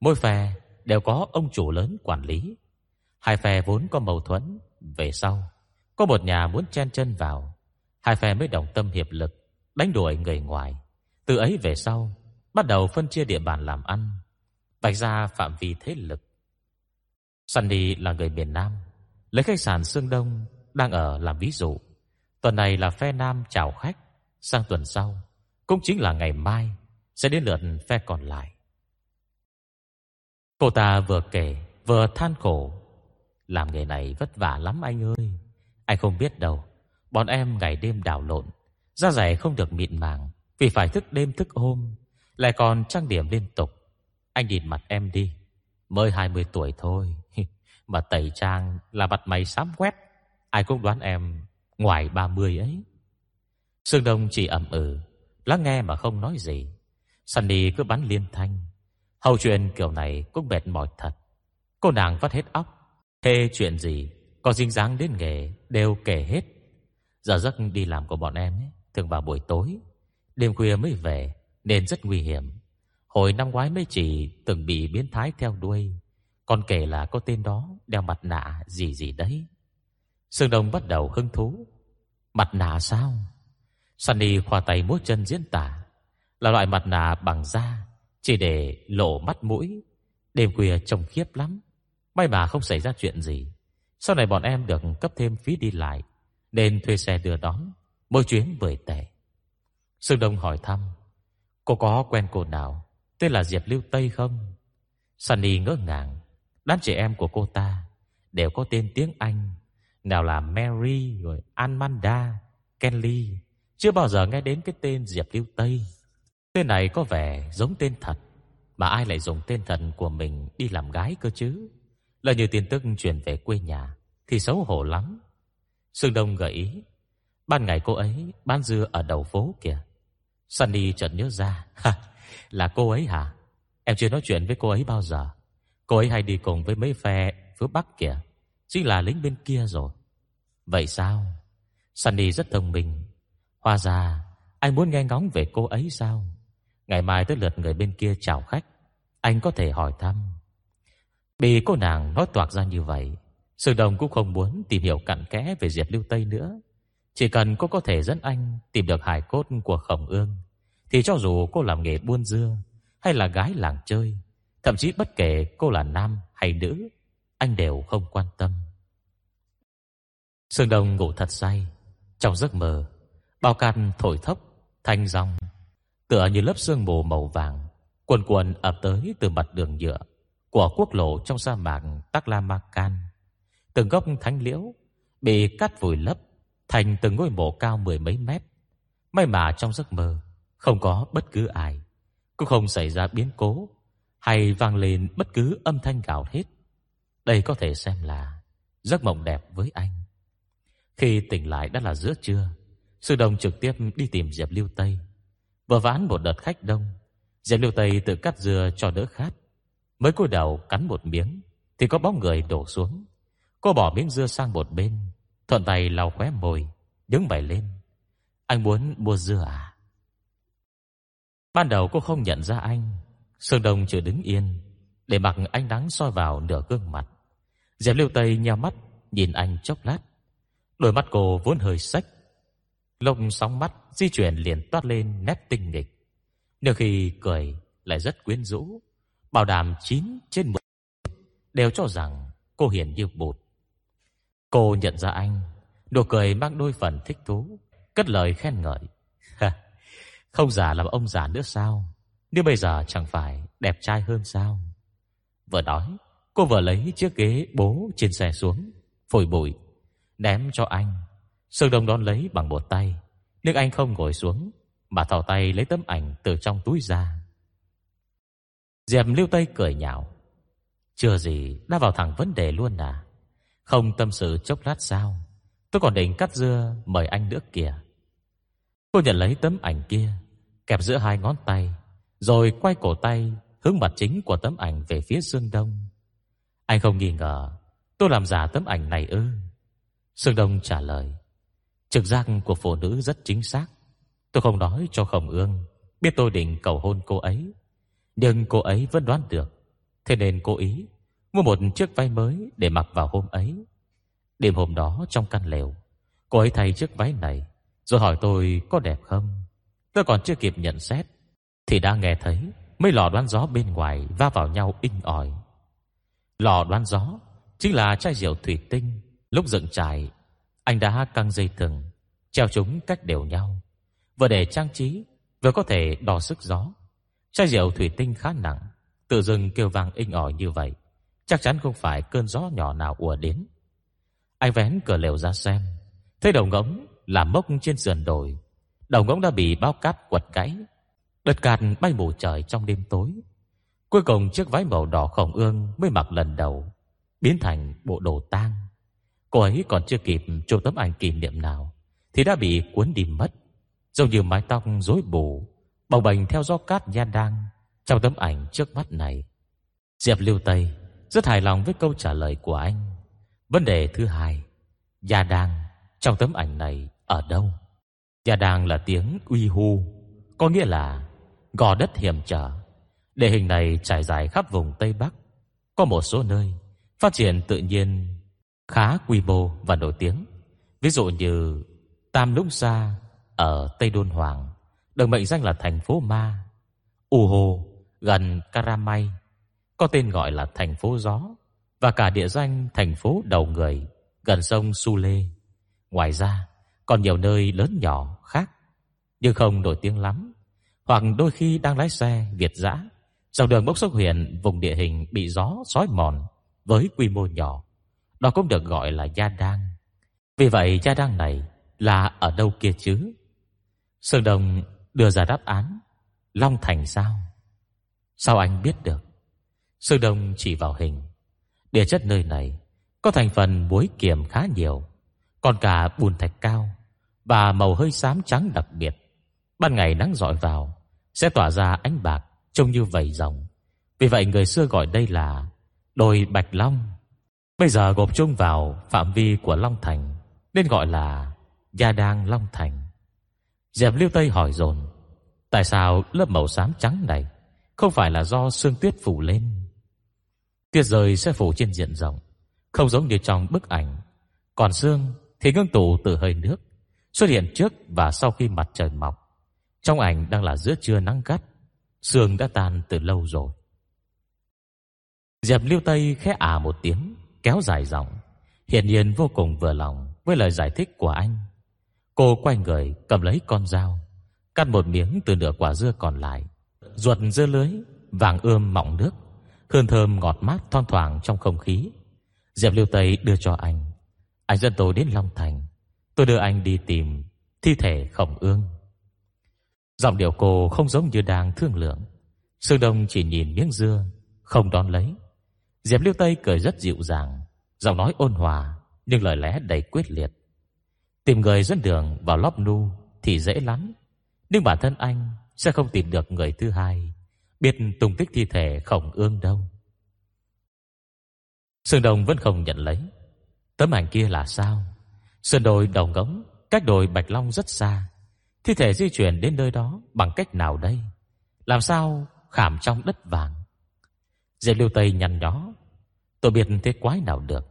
Mỗi phe đều có ông chủ lớn quản lý. Hai phe vốn có mâu thuẫn, về sau có một nhà muốn chen chân vào, hai phe mới đồng tâm hiệp lực đánh đuổi người ngoài. Từ ấy về sau, bắt đầu phân chia địa bàn làm ăn, vạch ra phạm vi thế lực. Sunny là người miền Nam, lấy khách sạn Sương Đông đang ở làm ví dụ. Tuần này là phe nam chào khách, sang tuần sau cũng chính là ngày mai sẽ đến lượt phe còn lại. Cô ta vừa kể vừa than khổ, làm nghề này vất vả lắm anh ơi. Anh không biết đâu, bọn em ngày đêm đảo lộn, da dày không được mịn màng vì phải thức đêm thức hôm, lại còn trang điểm liên tục. Anh nhìn mặt em đi, mới 20 tuổi thôi, <laughs> mà tẩy trang là mặt mày xám quét. Ai cũng đoán em ngoài 30 ấy. Sương Đông chỉ ẩm ừ, lắng nghe mà không nói gì. Sunny cứ bắn liên thanh. Hầu chuyện kiểu này cũng mệt mỏi thật. Cô nàng vắt hết óc. Thế chuyện gì, có dính dáng đến nghề, đều kể hết. Giờ giấc đi làm của bọn em ấy, thường vào buổi tối. Đêm khuya mới về, nên rất nguy hiểm. Hồi năm ngoái mới chỉ từng bị biến thái theo đuôi. Còn kể là có tên đó đeo mặt nạ gì gì đấy. Sương Đông bắt đầu hứng thú. Mặt nạ sao? Sunny khoa tay múa chân diễn tả. Là loại mặt nạ bằng da, chỉ để lộ mắt mũi. Đêm khuya trông khiếp lắm. May mà không xảy ra chuyện gì. Sau này bọn em được cấp thêm phí đi lại, nên thuê xe đưa đón. Mỗi chuyến 10 tệ. Sương Đông hỏi thăm. Cô có quen cô nào tên là Diệp Lưu Tây không? Sunny ngỡ ngàng. Đám trẻ em của cô ta đều có tên tiếng Anh nào là Mary rồi Amanda, Kelly. Chưa bao giờ nghe đến cái tên Diệp Lưu Tây. Tên này có vẻ giống tên thật. Mà ai lại dùng tên thật của mình đi làm gái cơ chứ? Là như tin tức chuyển về quê nhà, thì xấu hổ lắm. Sương Đông gợi ý. Ban ngày cô ấy bán dưa ở đầu phố kìa. Sunny chợt nhớ ra. là cô ấy hả? Em chưa nói chuyện với cô ấy bao giờ. Cô ấy hay đi cùng với mấy phe phía Bắc kìa. Chính là lính bên kia rồi Vậy sao Sunny rất thông minh, Hóa ra, anh muốn nghe ngóng về cô ấy sao Ngày mai tới lượt người bên kia chào khách Anh có thể hỏi thăm Bị cô nàng nói toạc ra như vậy Sư Đồng cũng không muốn tìm hiểu cặn kẽ về Diệp Lưu Tây nữa. Chỉ cần cô có thể dẫn anh tìm được hải cốt của Khổng Ương, thì cho dù cô làm nghề buôn dưa hay là gái làng chơi, thậm chí bất kể cô là nam hay nữ, anh đều không quan tâm. Sương Đông ngủ thật say, trong giấc mơ, bao can thổi thốc, thanh rong, tựa như lớp sương mù màu vàng, cuồn cuộn ập tới từ mặt đường nhựa của quốc lộ trong sa mạc Taklamakan. Từng gốc thánh liễu bị cắt vùi lấp thành từng ngôi mộ cao mười mấy mét. May mà trong giấc mơ không có bất cứ ai, cũng không xảy ra biến cố hay vang lên bất cứ âm thanh gào hết. Đây có thể xem là giấc mộng đẹp với anh. Khi tỉnh lại đã là giữa trưa, Sư Đồng trực tiếp đi tìm Diệp Lưu Tây. Vừa ván một đợt khách đông, Diệp Lưu Tây tự cắt dừa cho đỡ khát. Mới cúi đầu cắn một miếng thì có bóng người đổ xuống. Cô bỏ miếng dưa sang một bên, thuận tay lau khóe môi, đứng bày lên. Anh muốn mua dưa à? Ban đầu cô không nhận ra anh, Sương Đông chưa đứng yên, để mặc ánh nắng soi vào nửa gương mặt. Diệp Lưu Tây nheo mắt nhìn anh chốc lát. Đôi mắt cô vốn hơi sách, lông sóng mắt di chuyển liền toát lên nét tinh nghịch. Nhưng khi cười lại rất quyến rũ, bảo đảm 9 trên 10 đều cho rằng cô hiền như bột. Cô nhận ra anh, nụ cười mang đôi phần thích thú, cất lời khen ngợi. Không giả làm ông già nữa sao? Nếu bây giờ chẳng phải đẹp trai hơn sao? Vừa nói, cô vừa lấy chiếc ghế bố trên xe xuống, phổi bụi, ném cho anh. Sương Đông đón lấy bằng một tay, Nước anh không ngồi xuống, mà thò tay lấy tấm ảnh từ trong túi ra. Diệp Lưu Tây cười nhạo. Chưa gì, đã vào thẳng vấn đề luôn à? Không tâm sự chốc lát sao? Tôi còn định cắt dưa mời anh nữa kìa. Cô nhận lấy tấm ảnh kia, kẹp giữa hai ngón tay, rồi quay cổ tay hướng mặt chính của tấm ảnh về phía Sương Đông. Anh không nghi ngờ tôi làm giả tấm ảnh này ư? Sương Đông trả lời. Trực giác của phụ nữ rất chính xác. Tôi không nói cho Khổng Ương biết tôi định cầu hôn cô ấy, nhưng cô ấy vẫn đoán được, thế nên cố ý mua một chiếc váy mới để mặc vào hôm ấy. Đêm hôm đó trong căn lều, cô ấy thay chiếc váy này, rồi hỏi tôi có đẹp không. Tôi còn chưa kịp nhận xét thì đã nghe thấy mấy lò đoán gió bên ngoài va vào nhau inh ỏi. Lò đoán gió chính là chai rượu thủy tinh, lúc dựng trại, anh đã căng dây thừng, treo chúng cách đều nhau, vừa để trang trí, vừa có thể đo sức gió. Chai rượu thủy tinh khá nặng, tự dưng kêu vang inh ỏi như vậy, chắc chắn không phải cơn gió nhỏ nào ùa đến. Anh vén cửa lều ra xem, thấy đầu ngỗng làm mốc trên sườn đồi, đầu ngỗng đã bị bao cát quật gãy, Đợt cát bay mù trời trong đêm tối. Cuối cùng chiếc váy màu đỏ khổng ương mới mặc lần đầu, biến thành bộ đồ tang. Cô ấy còn chưa kịp chụp tấm ảnh kỷ niệm nào, thì đã bị cuốn đi mất. Giống như mái tóc rối bù, bồng bềnh theo gió cát nha đang trong tấm ảnh trước mắt này. Diệp Lưu Tây rất hài lòng với câu trả lời của anh. Vấn đề thứ hai, Gia Đang trong tấm ảnh này ở đâu? Gia Đang là tiếng uy hu, có nghĩa là gò đất hiểm trở. Địa hình này trải dài khắp vùng Tây Bắc, có một số nơi phát triển tự nhiên khá quy mô và nổi tiếng. Ví dụ như Tam Lũng Sa ở Tây Đôn Hoàng, được mệnh danh là thành phố ma. U Hồ gần Karamay có tên gọi là thành phố gió và cả địa danh thành phố đầu người gần sông Su Lê. Ngoài ra, còn nhiều nơi lớn nhỏ khác nhưng không nổi tiếng lắm hoặc đôi khi đang lái xe việt dã, dọc đường bốc xúc huyện vùng địa hình bị gió xói mòn với quy mô nhỏ, đó cũng được gọi là gia đang. Vì vậy gia đang này là ở đâu kia chứ? Sơn Đồng đưa ra đáp án, Long Thành sao? Sao anh biết được? Sơn Đồng chỉ vào hình, địa chất nơi này có thành phần muối kiềm khá nhiều, còn cả bùn thạch cao và màu hơi xám trắng đặc biệt. Ban ngày nắng dọi vào sẽ tỏa ra ánh bạc trông như vầy rồng. Vì vậy người xưa gọi đây là đồi Bạch Long. Bây giờ gộp chung vào phạm vi của Long Thành nên gọi là Gia Đang Long Thành. Diệp liêu Tây hỏi dồn, tại sao lớp màu xám trắng này không phải là do sương tuyết phủ lên? Tuyết rơi sẽ phủ trên diện rộng, Không giống như trong bức ảnh Còn xương thì ngưng tụ từ hơi nước Xuất hiện trước và sau khi mặt trời mọc Trong ảnh đang là giữa trưa nắng gắt Sương đã tan từ lâu rồi Diệp liêu Tây khẽ ả một tiếng Kéo dài giọng. Hiển nhiên vô cùng vừa lòng Với lời giải thích của anh. Cô quay người, cầm lấy con dao, Cắt một miếng từ nửa quả dưa còn lại, Ruột dưa lưới, Vàng ươm mọng nước, Hương thơm ngọt mát thoang thoảng trong không khí. Diệp Lưu Tây đưa cho anh Anh dẫn tôi đến Long Thành, Tôi đưa anh đi tìm Thi thể khổng ương. Giọng điệu cô không giống như đang thương lượng. Sương Đông chỉ nhìn miếng dưa, Không đón lấy. Diệp liêu Tây cười rất dịu dàng, Giọng nói ôn hòa, Nhưng lời lẽ đầy quyết liệt. Tìm người dẫn đường vào lóp nu Thì dễ lắm, Nhưng bản thân anh sẽ không tìm được người thứ hai, Biết tung tích thi thể khổng ương đâu. Sơn Đồng vẫn không nhận lấy. Tấm ảnh kia là sao? Sơn đồi đầu ngống Cách đồi Bạch Long rất xa. Thi thể di chuyển đến nơi đó bằng cách nào đây? Làm sao khảm trong đất vàng? Diệp Lưu Tây nhăn nhó. Tôi biết thế quái nào được.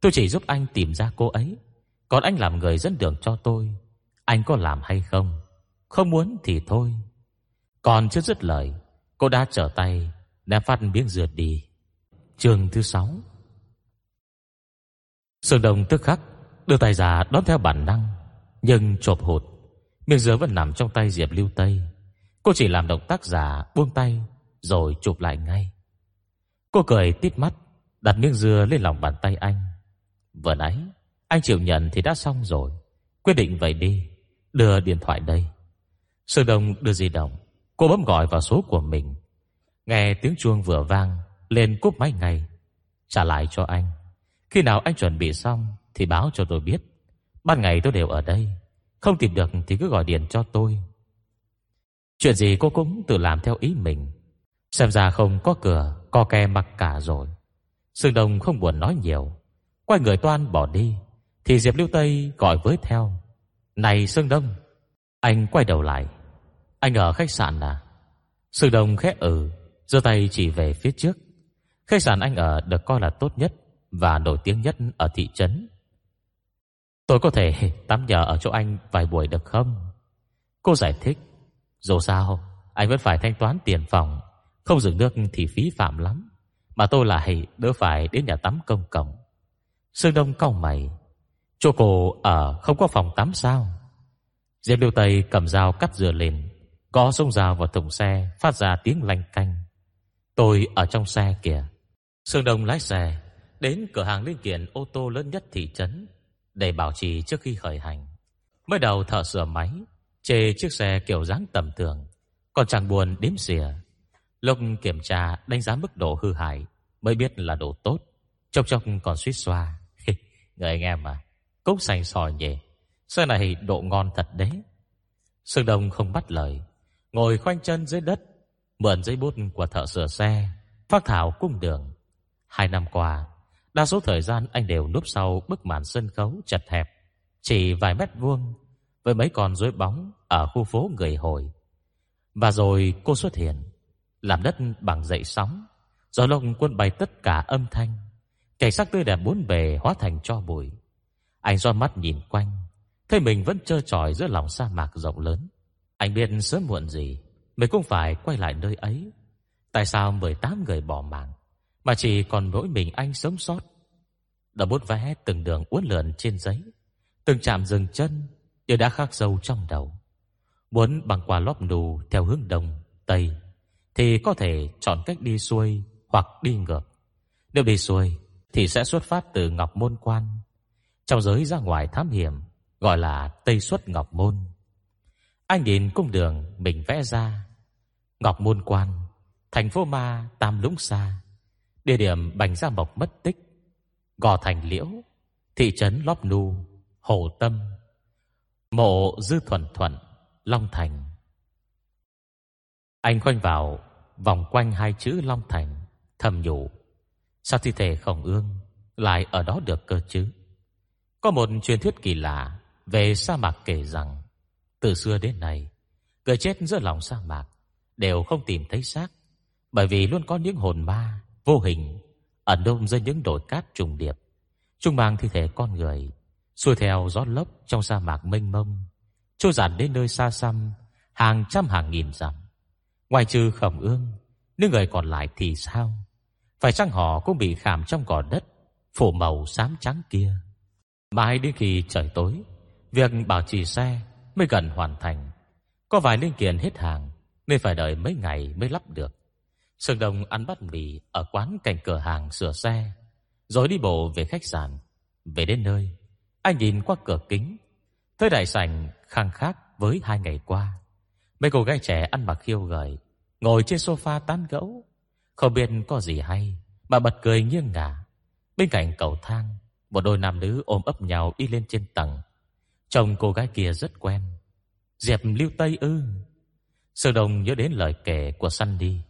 Tôi chỉ giúp anh tìm ra cô ấy. Còn anh làm người dẫn đường cho tôi. Anh có làm hay không? Không muốn thì thôi. Còn chưa dứt lời, Cô đã trở tay Ném phát miếng dừa đi. Chương thứ sáu. Sương Đông tức khắc, Đưa tay ra đón theo bản năng, Nhưng chộp hụt. Miếng dứa vẫn nằm trong tay Diệp Lưu Tây. Cô chỉ làm động tác giả buông tay, Rồi chụp lại ngay. Cô cười tít mắt, Đặt miếng dưa lên lòng bàn tay anh. Vừa nãy, Anh chịu nhận thì đã xong rồi. Quyết định vậy đi, Đưa điện thoại đây. Sương Đông đưa di động, Cô bấm gọi vào số của mình. Nghe tiếng chuông vừa vang, Lên cúp máy ngay. Trả lại cho anh. Khi nào anh chuẩn bị xong Thì báo cho tôi biết. Ban ngày tôi đều ở đây, Không tìm được thì cứ gọi điện cho tôi. Chuyện gì cô cũng tự làm theo ý mình. Xem ra không có cửa. Co ke mặc cả rồi. Sương Đông không buồn nói nhiều. Quay người toan bỏ đi, Thì Diệp Lưu Tây gọi với theo. Này Sương Đông, Anh quay đầu lại. Anh ở khách sạn à? Sương Đông khẽ ừ giơ tay chỉ về phía trước. Khách sạn anh ở được coi là tốt nhất Và nổi tiếng nhất ở thị trấn. Tôi có thể <laughs> tắm nhờ ở chỗ anh vài buổi được không? Cô giải thích. Dù sao, Anh vẫn phải thanh toán tiền phòng không dừng nước thì phí phạm lắm. Mà tôi lại đỡ phải đến nhà tắm công cộng. Sương Đông cau mày. Chỗ cô ở không có phòng tắm sao? Diệp liêu Tây cầm dao cắt dừa lên. Có sông dao vào thùng xe, Phát ra tiếng lanh canh. Tôi ở trong xe kìa. Sương Đông lái xe, Đến cửa hàng linh kiện ô tô lớn nhất thị trấn, Để bảo trì trước khi khởi hành. Mới đầu thợ sửa máy, Chê chiếc xe kiểu dáng tầm thường, Còn chẳng buồn đếm xỉa. Lúc kiểm tra, đánh giá mức độ hư hại Mới biết là đồ tốt. Chốc chốc còn suýt xoa. Người anh em à Cốc sành sỏi nhỉ. Xe này độ ngon thật đấy? Sương Đông không bắt lời. Ngồi khoanh chân dưới đất, Mượn giấy bút của thợ sửa xe Phát thảo cung đường. Hai năm qua, Đa số thời gian anh đều núp sau bức màn sân khấu chật hẹp, Chỉ vài mét vuông Với mấy con rối bóng Ở khu phố người hồi. Và rồi cô xuất hiện. Làm đất bằng dậy sóng Gió lộng quân bay tất cả âm thanh Cảnh sắc tươi đẹp bốn bề hóa thành cho bụi. Anh do mắt nhìn quanh Thấy mình vẫn trơ trọi giữa lòng sa mạc rộng lớn. Anh biết sớm muộn gì mình cũng phải quay lại nơi ấy. Tại sao 18 người bỏ mạng Mà chỉ còn mỗi mình anh sống sót? Đã bút vẽ từng đường uốn lượn trên giấy Từng chạm dừng chân đều đã khắc sâu trong đầu. Muốn bằng qua lóp nù Theo hướng đông, tây thì có thể chọn cách đi xuôi Hoặc đi ngược. Nếu đi xuôi thì sẽ xuất phát từ Ngọc Môn Quan, Trong giới ra ngoài thám hiểm, Gọi là Tây Xuất Ngọc Môn. Anh nhìn cung đường mình vẽ ra, Ngọc Môn Quan, Thành phố Ma Tam Lũng Sa, Địa điểm Bành Gia Mộc mất tích, Gò Thành Liễu, Thị trấn Lóp Nu, Hồ Tâm, Mộ Dư Thuần Thuận, Long Thành. Anh khoanh vào Vòng quanh hai chữ Long Thành Thầm nhủ. Sao thi thể khổng ương Lại ở đó được cơ chứ? Có một truyền thuyết kỳ lạ Về sa mạc kể rằng từ xưa đến nay, người chết giữa lòng sa mạc đều không tìm thấy xác, bởi vì luôn có những hồn ma vô hình ẩn đông dưới những đồi cát trùng điệp. Trung mang thi thể con người xuôi theo gió lốc trong sa mạc mênh mông, trôi dạt đến nơi xa xăm, hàng trăm hàng nghìn dặm. Ngoài trừ Khổng Ương, những người còn lại thì sao? Phải chăng họ cũng bị khảm trong cỏ đất phủ màu xám trắng kia? Mãi đến khi trời tối, việc bảo trì xe mới gần hoàn thành. Có vài linh kiện hết hàng nên phải đợi mấy ngày mới lắp được. Sương Đông ăn bát mì ở quán cạnh cửa hàng sửa xe, rồi đi bộ về khách sạn. Về đến nơi, anh nhìn qua cửa kính, thấy đại sảnh khang khác với hai ngày qua. Mấy cô gái trẻ ăn mặc khiêu gợi, ngồi trên sofa tán gẫu, không biết có gì hay mà bật cười nghiêng ngả. Bên cạnh cầu thang, một đôi nam nữ ôm ấp nhau đi lên trên tầng. Chồng cô gái kia rất quen. Diệp Lưu Tây ư? Sơ Đồng nhớ đến lời kể của Sandy.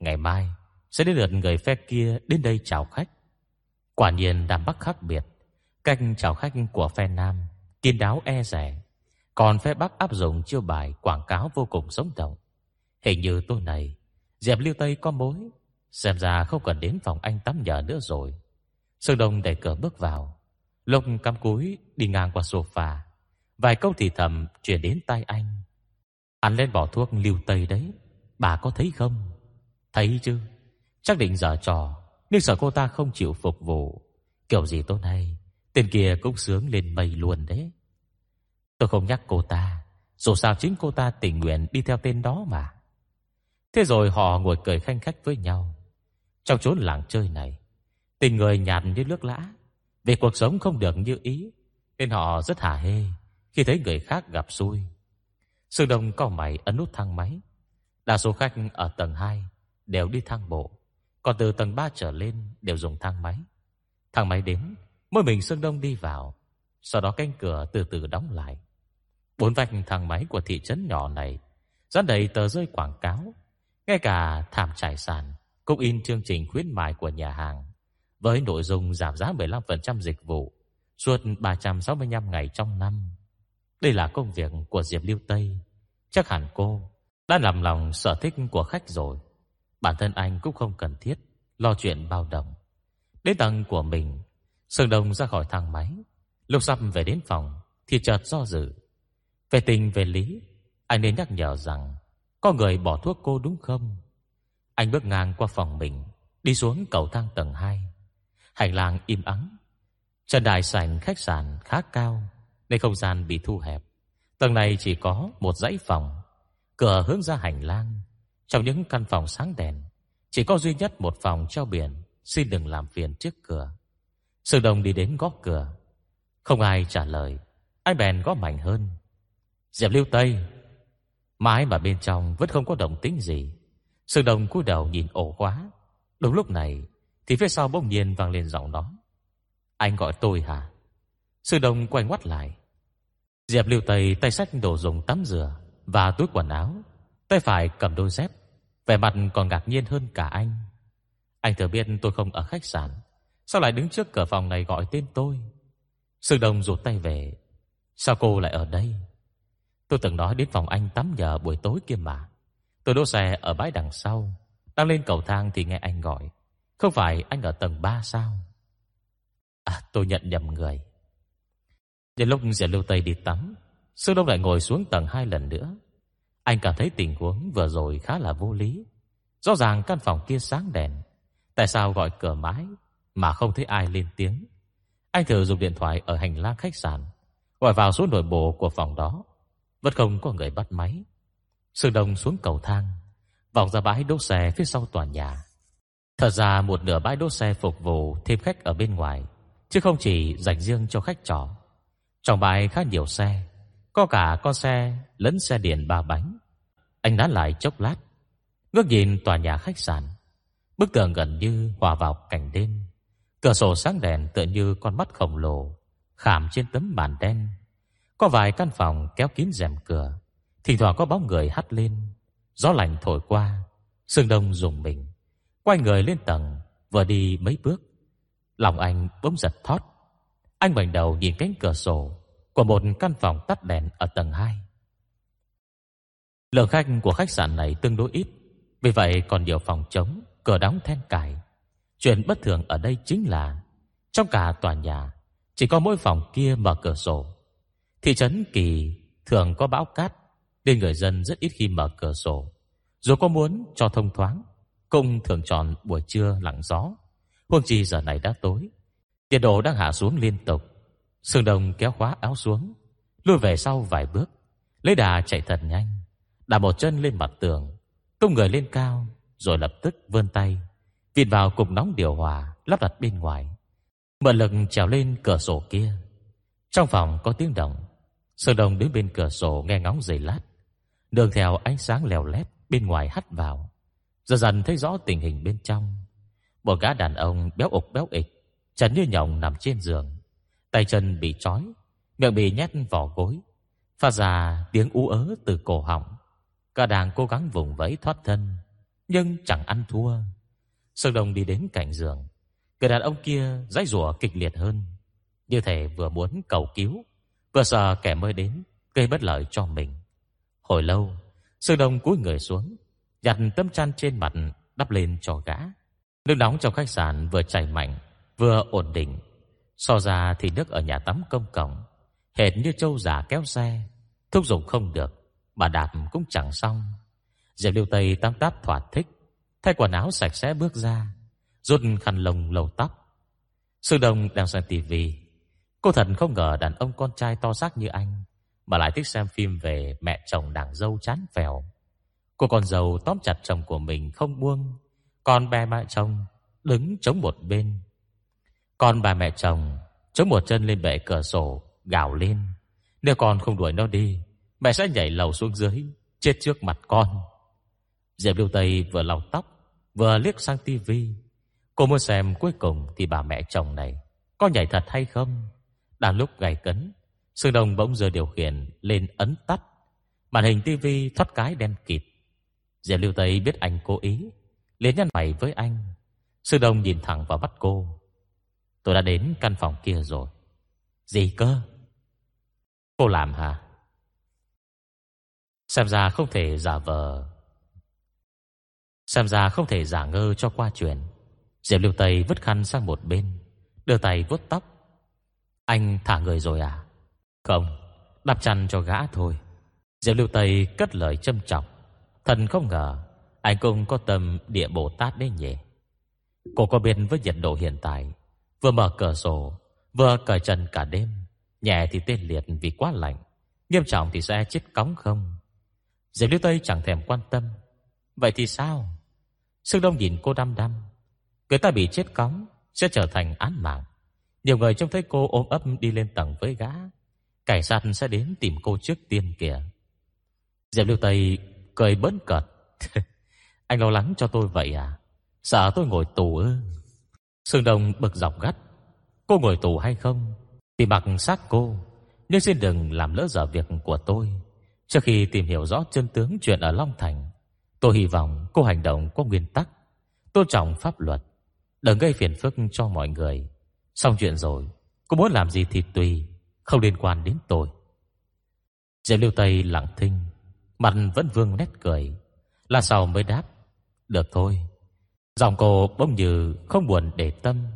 Ngày mai sẽ đến lượt người phe kia đến đây chào khách. Quả nhiên Đàm Bắc khác biệt. Cách chào khách của phe Nam kiên đáo e rẻ, còn phe Bắc áp dụng chiêu bài quảng cáo vô cùng sống động. Hình như tôi này Diệp Lưu Tây có mối, xem ra không cần đến phòng anh tắm nhờ nữa rồi. Sơn Đông đẩy cửa bước vào, Lục cắm cúi đi ngang qua sofa, vài câu thì thầm truyền đến tai anh. Anh lên bỏ thuốc Lưu Tây đấy, bà có thấy không? Thấy chứ, chắc định giờ trò, nhưng sợ cô ta không chịu phục vụ. Kiểu gì tốt hay Tên kia cũng sướng lên mây luôn đấy Tôi không nhắc cô ta Dù sao chính cô ta tình nguyện đi theo tên đó mà Thế rồi họ ngồi cười khanh khách với nhau. Trong chốn làng chơi này, Tình người nhạt như nước lã, Vì cuộc sống không được như ý, Nên họ rất hả hê Khi thấy người khác gặp xui. Sư Đông cao mày ấn nút thang máy. Đa số khách ở tầng 2 Đều đi thang bộ, Còn từ tầng 3 trở lên đều dùng thang máy. Thang máy đến, Mỗi mình Sương Đông đi vào, Sau đó cánh cửa từ từ đóng lại. Bốn vạch thang máy của thị trấn nhỏ này, Dán đầy tờ rơi quảng cáo ngay cả thảm trải sàn Cũng in chương trình khuyến mại của nhà hàng Với nội dung giảm giá 15% dịch vụ Suốt 365 ngày trong năm. Đây là công việc của Diệp Lưu Tây. Chắc hẳn cô Đã làm lòng sở thích của khách rồi. Bản thân anh cũng không cần thiết Lo chuyện bao đồng. Đến tầng của mình, Sương Đông ra khỏi thang máy. Lúc sắp về đến phòng Thì chợt do dự. Về tình về lý, Anh nên nhắc nhở rằng có người bỏ thuốc cô đúng không Anh bước ngang qua phòng mình, Đi xuống cầu thang tầng 2 Hành lang im ắng Trần đài sảnh khách sạn khá cao, Nên không gian bị thu hẹp Tầng này chỉ có một dãy phòng, Cửa hướng ra hành lang Trong những căn phòng sáng đèn, Chỉ có duy nhất một phòng treo biển, Xin đừng làm phiền trước cửa Sư đồng đi đến góc cửa. Không ai trả lời. Anh bèn gõ mạnh hơn. Diệp Lưu Tây. Mãi mà bên trong vẫn không có động tĩnh gì. Sương Đông cúi đầu nhìn ổ khóa. Đúng lúc này, thì phía sau bỗng nhiên vang lên giọng nói. Anh gọi tôi hả? Sương Đông quay ngoắt lại. Diệp Lưu Tây tay sách đồ dùng tắm rửa và túi quần áo. Tay phải cầm đôi dép. Vẻ mặt còn ngạc nhiên hơn cả anh. Anh thừa biết tôi không ở khách sạn Sao lại đứng trước cửa phòng này gọi tên tôi Sương Đông rụt tay về Sao cô lại ở đây Tôi từng nói đến phòng anh tắm giờ buổi tối kia mà. Tôi đỗ xe ở bãi đằng sau Đang lên cầu thang thì nghe anh gọi. Không phải anh ở tầng 3 sao? À tôi nhận nhầm người. Nhân lúc Diệp Lưu Tây đi tắm sư Đông lại ngồi xuống tầng 2 lần nữa. Anh cảm thấy tình huống vừa rồi khá là vô lý. Rõ ràng căn phòng kia sáng đèn. Tại sao gọi cửa mãi mà không thấy ai lên tiếng. Anh thử dùng điện thoại ở hành lang khách sạn, gọi vào số nội bộ của phòng đó, vẫn không có người bắt máy. Sương Đông xuống cầu thang, vòng ra bãi đỗ xe phía sau tòa nhà. Thật ra một nửa bãi đỗ xe phục vụ thêm khách ở bên ngoài, chứ không chỉ dành riêng cho khách trọ. Trong bãi khá nhiều xe, có cả con xe lẫn xe điện ba bánh. Anh đã lại chốc lát, ngước nhìn tòa nhà khách sạn, bức tường gần như hòa vào cảnh đêm. Cửa sổ sáng đèn tựa như con mắt khổng lồ khảm trên tấm màn đen. Có vài căn phòng kéo kín rèm cửa, thỉnh thoảng có bóng người hắt lên. Gió lạnh thổi qua, sương đông rùng mình, quay người lên tầng, vừa đi mấy bước, lòng anh bỗng giật thót. Anh ngoảnh đầu nhìn cánh cửa sổ của một căn phòng tắt đèn ở tầng 2. Lượng khách của khách sạn này tương đối ít, vì vậy còn nhiều phòng trống, cửa đóng then cài. Chuyện bất thường ở đây chính là Trong cả tòa nhà Chỉ có mỗi phòng kia mở cửa sổ Thị trấn Kỳ thường có bão cát, Nên người dân rất ít khi mở cửa sổ. Dù có muốn cho thông thoáng, Cũng thường chọn buổi trưa lặng gió. Huông chi giờ này đã tối, Nhiệt độ đang hạ xuống liên tục. Sương đồng kéo khóa áo xuống, Lùi về sau vài bước. Lấy đà chạy thật nhanh, Đạp một chân lên mặt tường, Tung người lên cao, Rồi lập tức vươn tay Vịt vào cục nóng điều hòa Lắp đặt bên ngoài. Mượn lực trèo lên cửa sổ kia. Trong phòng có tiếng động sơ đồng đứng bên cửa sổ nghe ngóng giày lát. Đường theo ánh sáng lèo lét Bên ngoài hắt vào. Dần dần thấy rõ tình hình bên trong. Một gã đàn ông béo ục béo ịch, Trần như nhộng nằm trên giường. Tay chân bị trói, Miệng bị nhét vỏ gối. Phát ra tiếng ú ớ từ cổ họng. Cả đàn cố gắng vùng vẫy thoát thân, Nhưng chẳng ăn thua. Sơn đồng đi đến cạnh giường. Người đàn ông kia dãy rủa kịch liệt hơn. Như thể vừa muốn cầu cứu. Vừa sợ kẻ mới đến, Gây bất lợi cho mình. Hồi lâu, sư Đông cúi người xuống, Nhặt tấm chăn trên mặt, đắp lên cho gã. Nước nóng trong khách sạn vừa chảy mạnh, Vừa ổn định. So ra thì nước ở nhà tắm công cộng, Hệt như trâu giả kéo xe. Thúc dụng không được Mà đạp cũng chẳng xong. Diệp Liêu Tây tắm táp thỏa thích, Thay quần áo sạch sẽ bước ra, Rút khăn lồng lầu tóc. Sư Đông đang xem tivi Cô thật không ngờ đàn ông con trai to xác như anh Mà lại thích xem phim về mẹ chồng đảng dâu chán phèo. Cô con dâu tóm chặt chồng của mình không buông, Còn bè mẹ chồng đứng chống một bên. Còn bà mẹ chồng chống một chân lên bệ cửa sổ, Gào lên. Nếu con không đuổi nó đi, Mẹ sẽ nhảy lầu xuống dưới, Chết trước mặt con. Diệp Lưu Tây vừa lau tóc, Vừa liếc sang tivi. Cô muốn xem cuối cùng thì bà mẹ chồng này Có nhảy thật hay không? Đang lúc gầy cấn Sương Đông bỗng giờ điều khiển lên ấn tắt. Màn hình tivi thoát cái đen kịt. Diệp Lưu Tây biết anh cố ý, liền nhăn mày với anh. Sương Đông nhìn thẳng vào mắt cô. Tôi đã đến căn phòng kia rồi. Gì cơ? Cô làm hả? Xem ra không thể giả vờ. Xem ra không thể giả ngơ cho qua chuyện. Diệp Lưu Tây vứt khăn sang một bên, Đưa tay vuốt tóc. Anh thả người rồi à? Không Đắp chăn cho gã thôi. Diệp Lưu Tây cất lời châm trọng Thần không ngờ, Anh cũng có tâm địa Bồ Tát đấy nhỉ? Cô có biết với nhiệt độ hiện tại, Vừa mở cửa sổ, Vừa cởi chân cả đêm, Nhẹ thì tê liệt vì quá lạnh, Nghiêm trọng thì sẽ chết cóng không? Diệp Lưu Tây chẳng thèm quan tâm. Vậy thì sao? Sương Đông nhìn cô đăm đăm. Người ta bị chết cóng, Sẽ trở thành án mạng. Nhiều người trông thấy cô ôm ấp đi lên tầng với gã. Cảnh sát sẽ đến tìm cô trước tiên kìa. Diệp Lưu Tây cười bớn cợt. <laughs> Anh lo lắng cho tôi vậy à? Sợ tôi ngồi tù ư? Sương Đông bực dọc gắt. Cô ngồi tù hay không? Thì mặc xác cô. Nhưng xin đừng làm lỡ dở việc của tôi. Trước khi tìm hiểu rõ chân tướng chuyện ở Long Thành, Tôi hy vọng cô hành động có nguyên tắc, Tôn trọng pháp luật, Đừng gây phiền phức cho mọi người. Xong chuyện rồi, Cô muốn làm gì thì tùy, Không liên quan đến tôi. Diệp Lưu Tây lặng thinh, Mặt vẫn vương nét cười. Là sao mới đáp, Được thôi. Giọng cô bỗng như không buồn để tâm,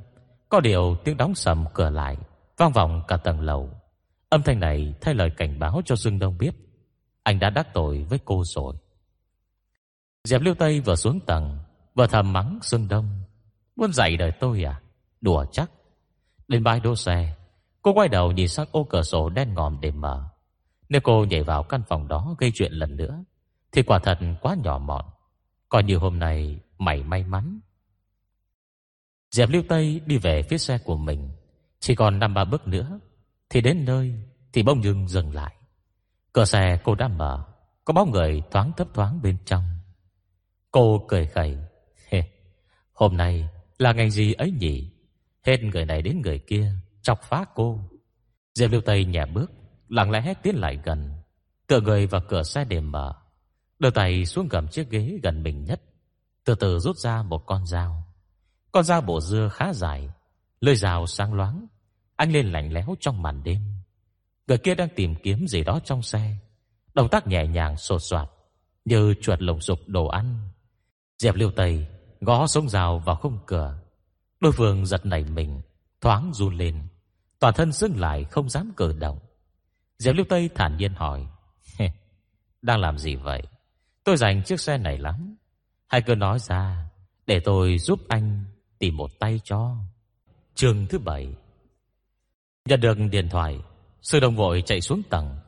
Có điều tiếng đóng sầm cửa lại, Vang vọng cả tầng lầu. Âm thanh này thay lời cảnh báo cho Dương Đông biết, Anh đã đắc tội với cô rồi. Diệp Lưu Tây vừa xuống tầng, Vừa thầm mắng Dương Đông, Muốn dạy đời tôi à? Đùa chắc. Lên bãi đỗ xe, Cô quay đầu nhìn sang ô cửa sổ đen ngòm để mở. Nếu cô nhảy vào căn phòng đó gây chuyện lần nữa, Thì quả thật quá nhỏ mọn. Coi như hôm nay mày may mắn. Diệp Lưu Tây đi về phía xe của mình. Chỉ còn năm ba bước nữa, Thì đến nơi Thì bông dưng dừng lại. Cửa xe cô đã mở, Có bóng người thoáng thấp thoáng bên trong. Cô cười khẩy Hôm nay là ngày gì ấy nhỉ? Hết người này đến người kia, Chọc phá cô. Diệp Lưu Tây nhẹ bước, Lặng lẽ tiến lại gần. Tựa người vào cửa xe để mở. Đưa tay xuống gầm chiếc ghế gần mình nhất. Từ từ rút ra một con dao. Con dao bộ dưa khá dài. Lưỡi dao sáng loáng. Anh lên lạnh lẽo trong màn đêm. Người kia đang tìm kiếm gì đó trong xe. Động tác nhẹ nhàng sột soạt, Như chuột lồng dục đồ ăn. Diệp Liêu Tây gõ sống rào vào khung cửa. Đối phương giật nảy mình, Thoáng run lên. Toàn thân dưng lại không dám cử động. Diệp Lưu Tây thản nhiên hỏi Đang làm gì vậy? Tôi dành chiếc xe này lắm. Hãy cứ nói ra Để tôi giúp anh tìm một tay cho. Trường thứ bảy. Nhận được điện thoại Sư đồng vội chạy xuống tầng.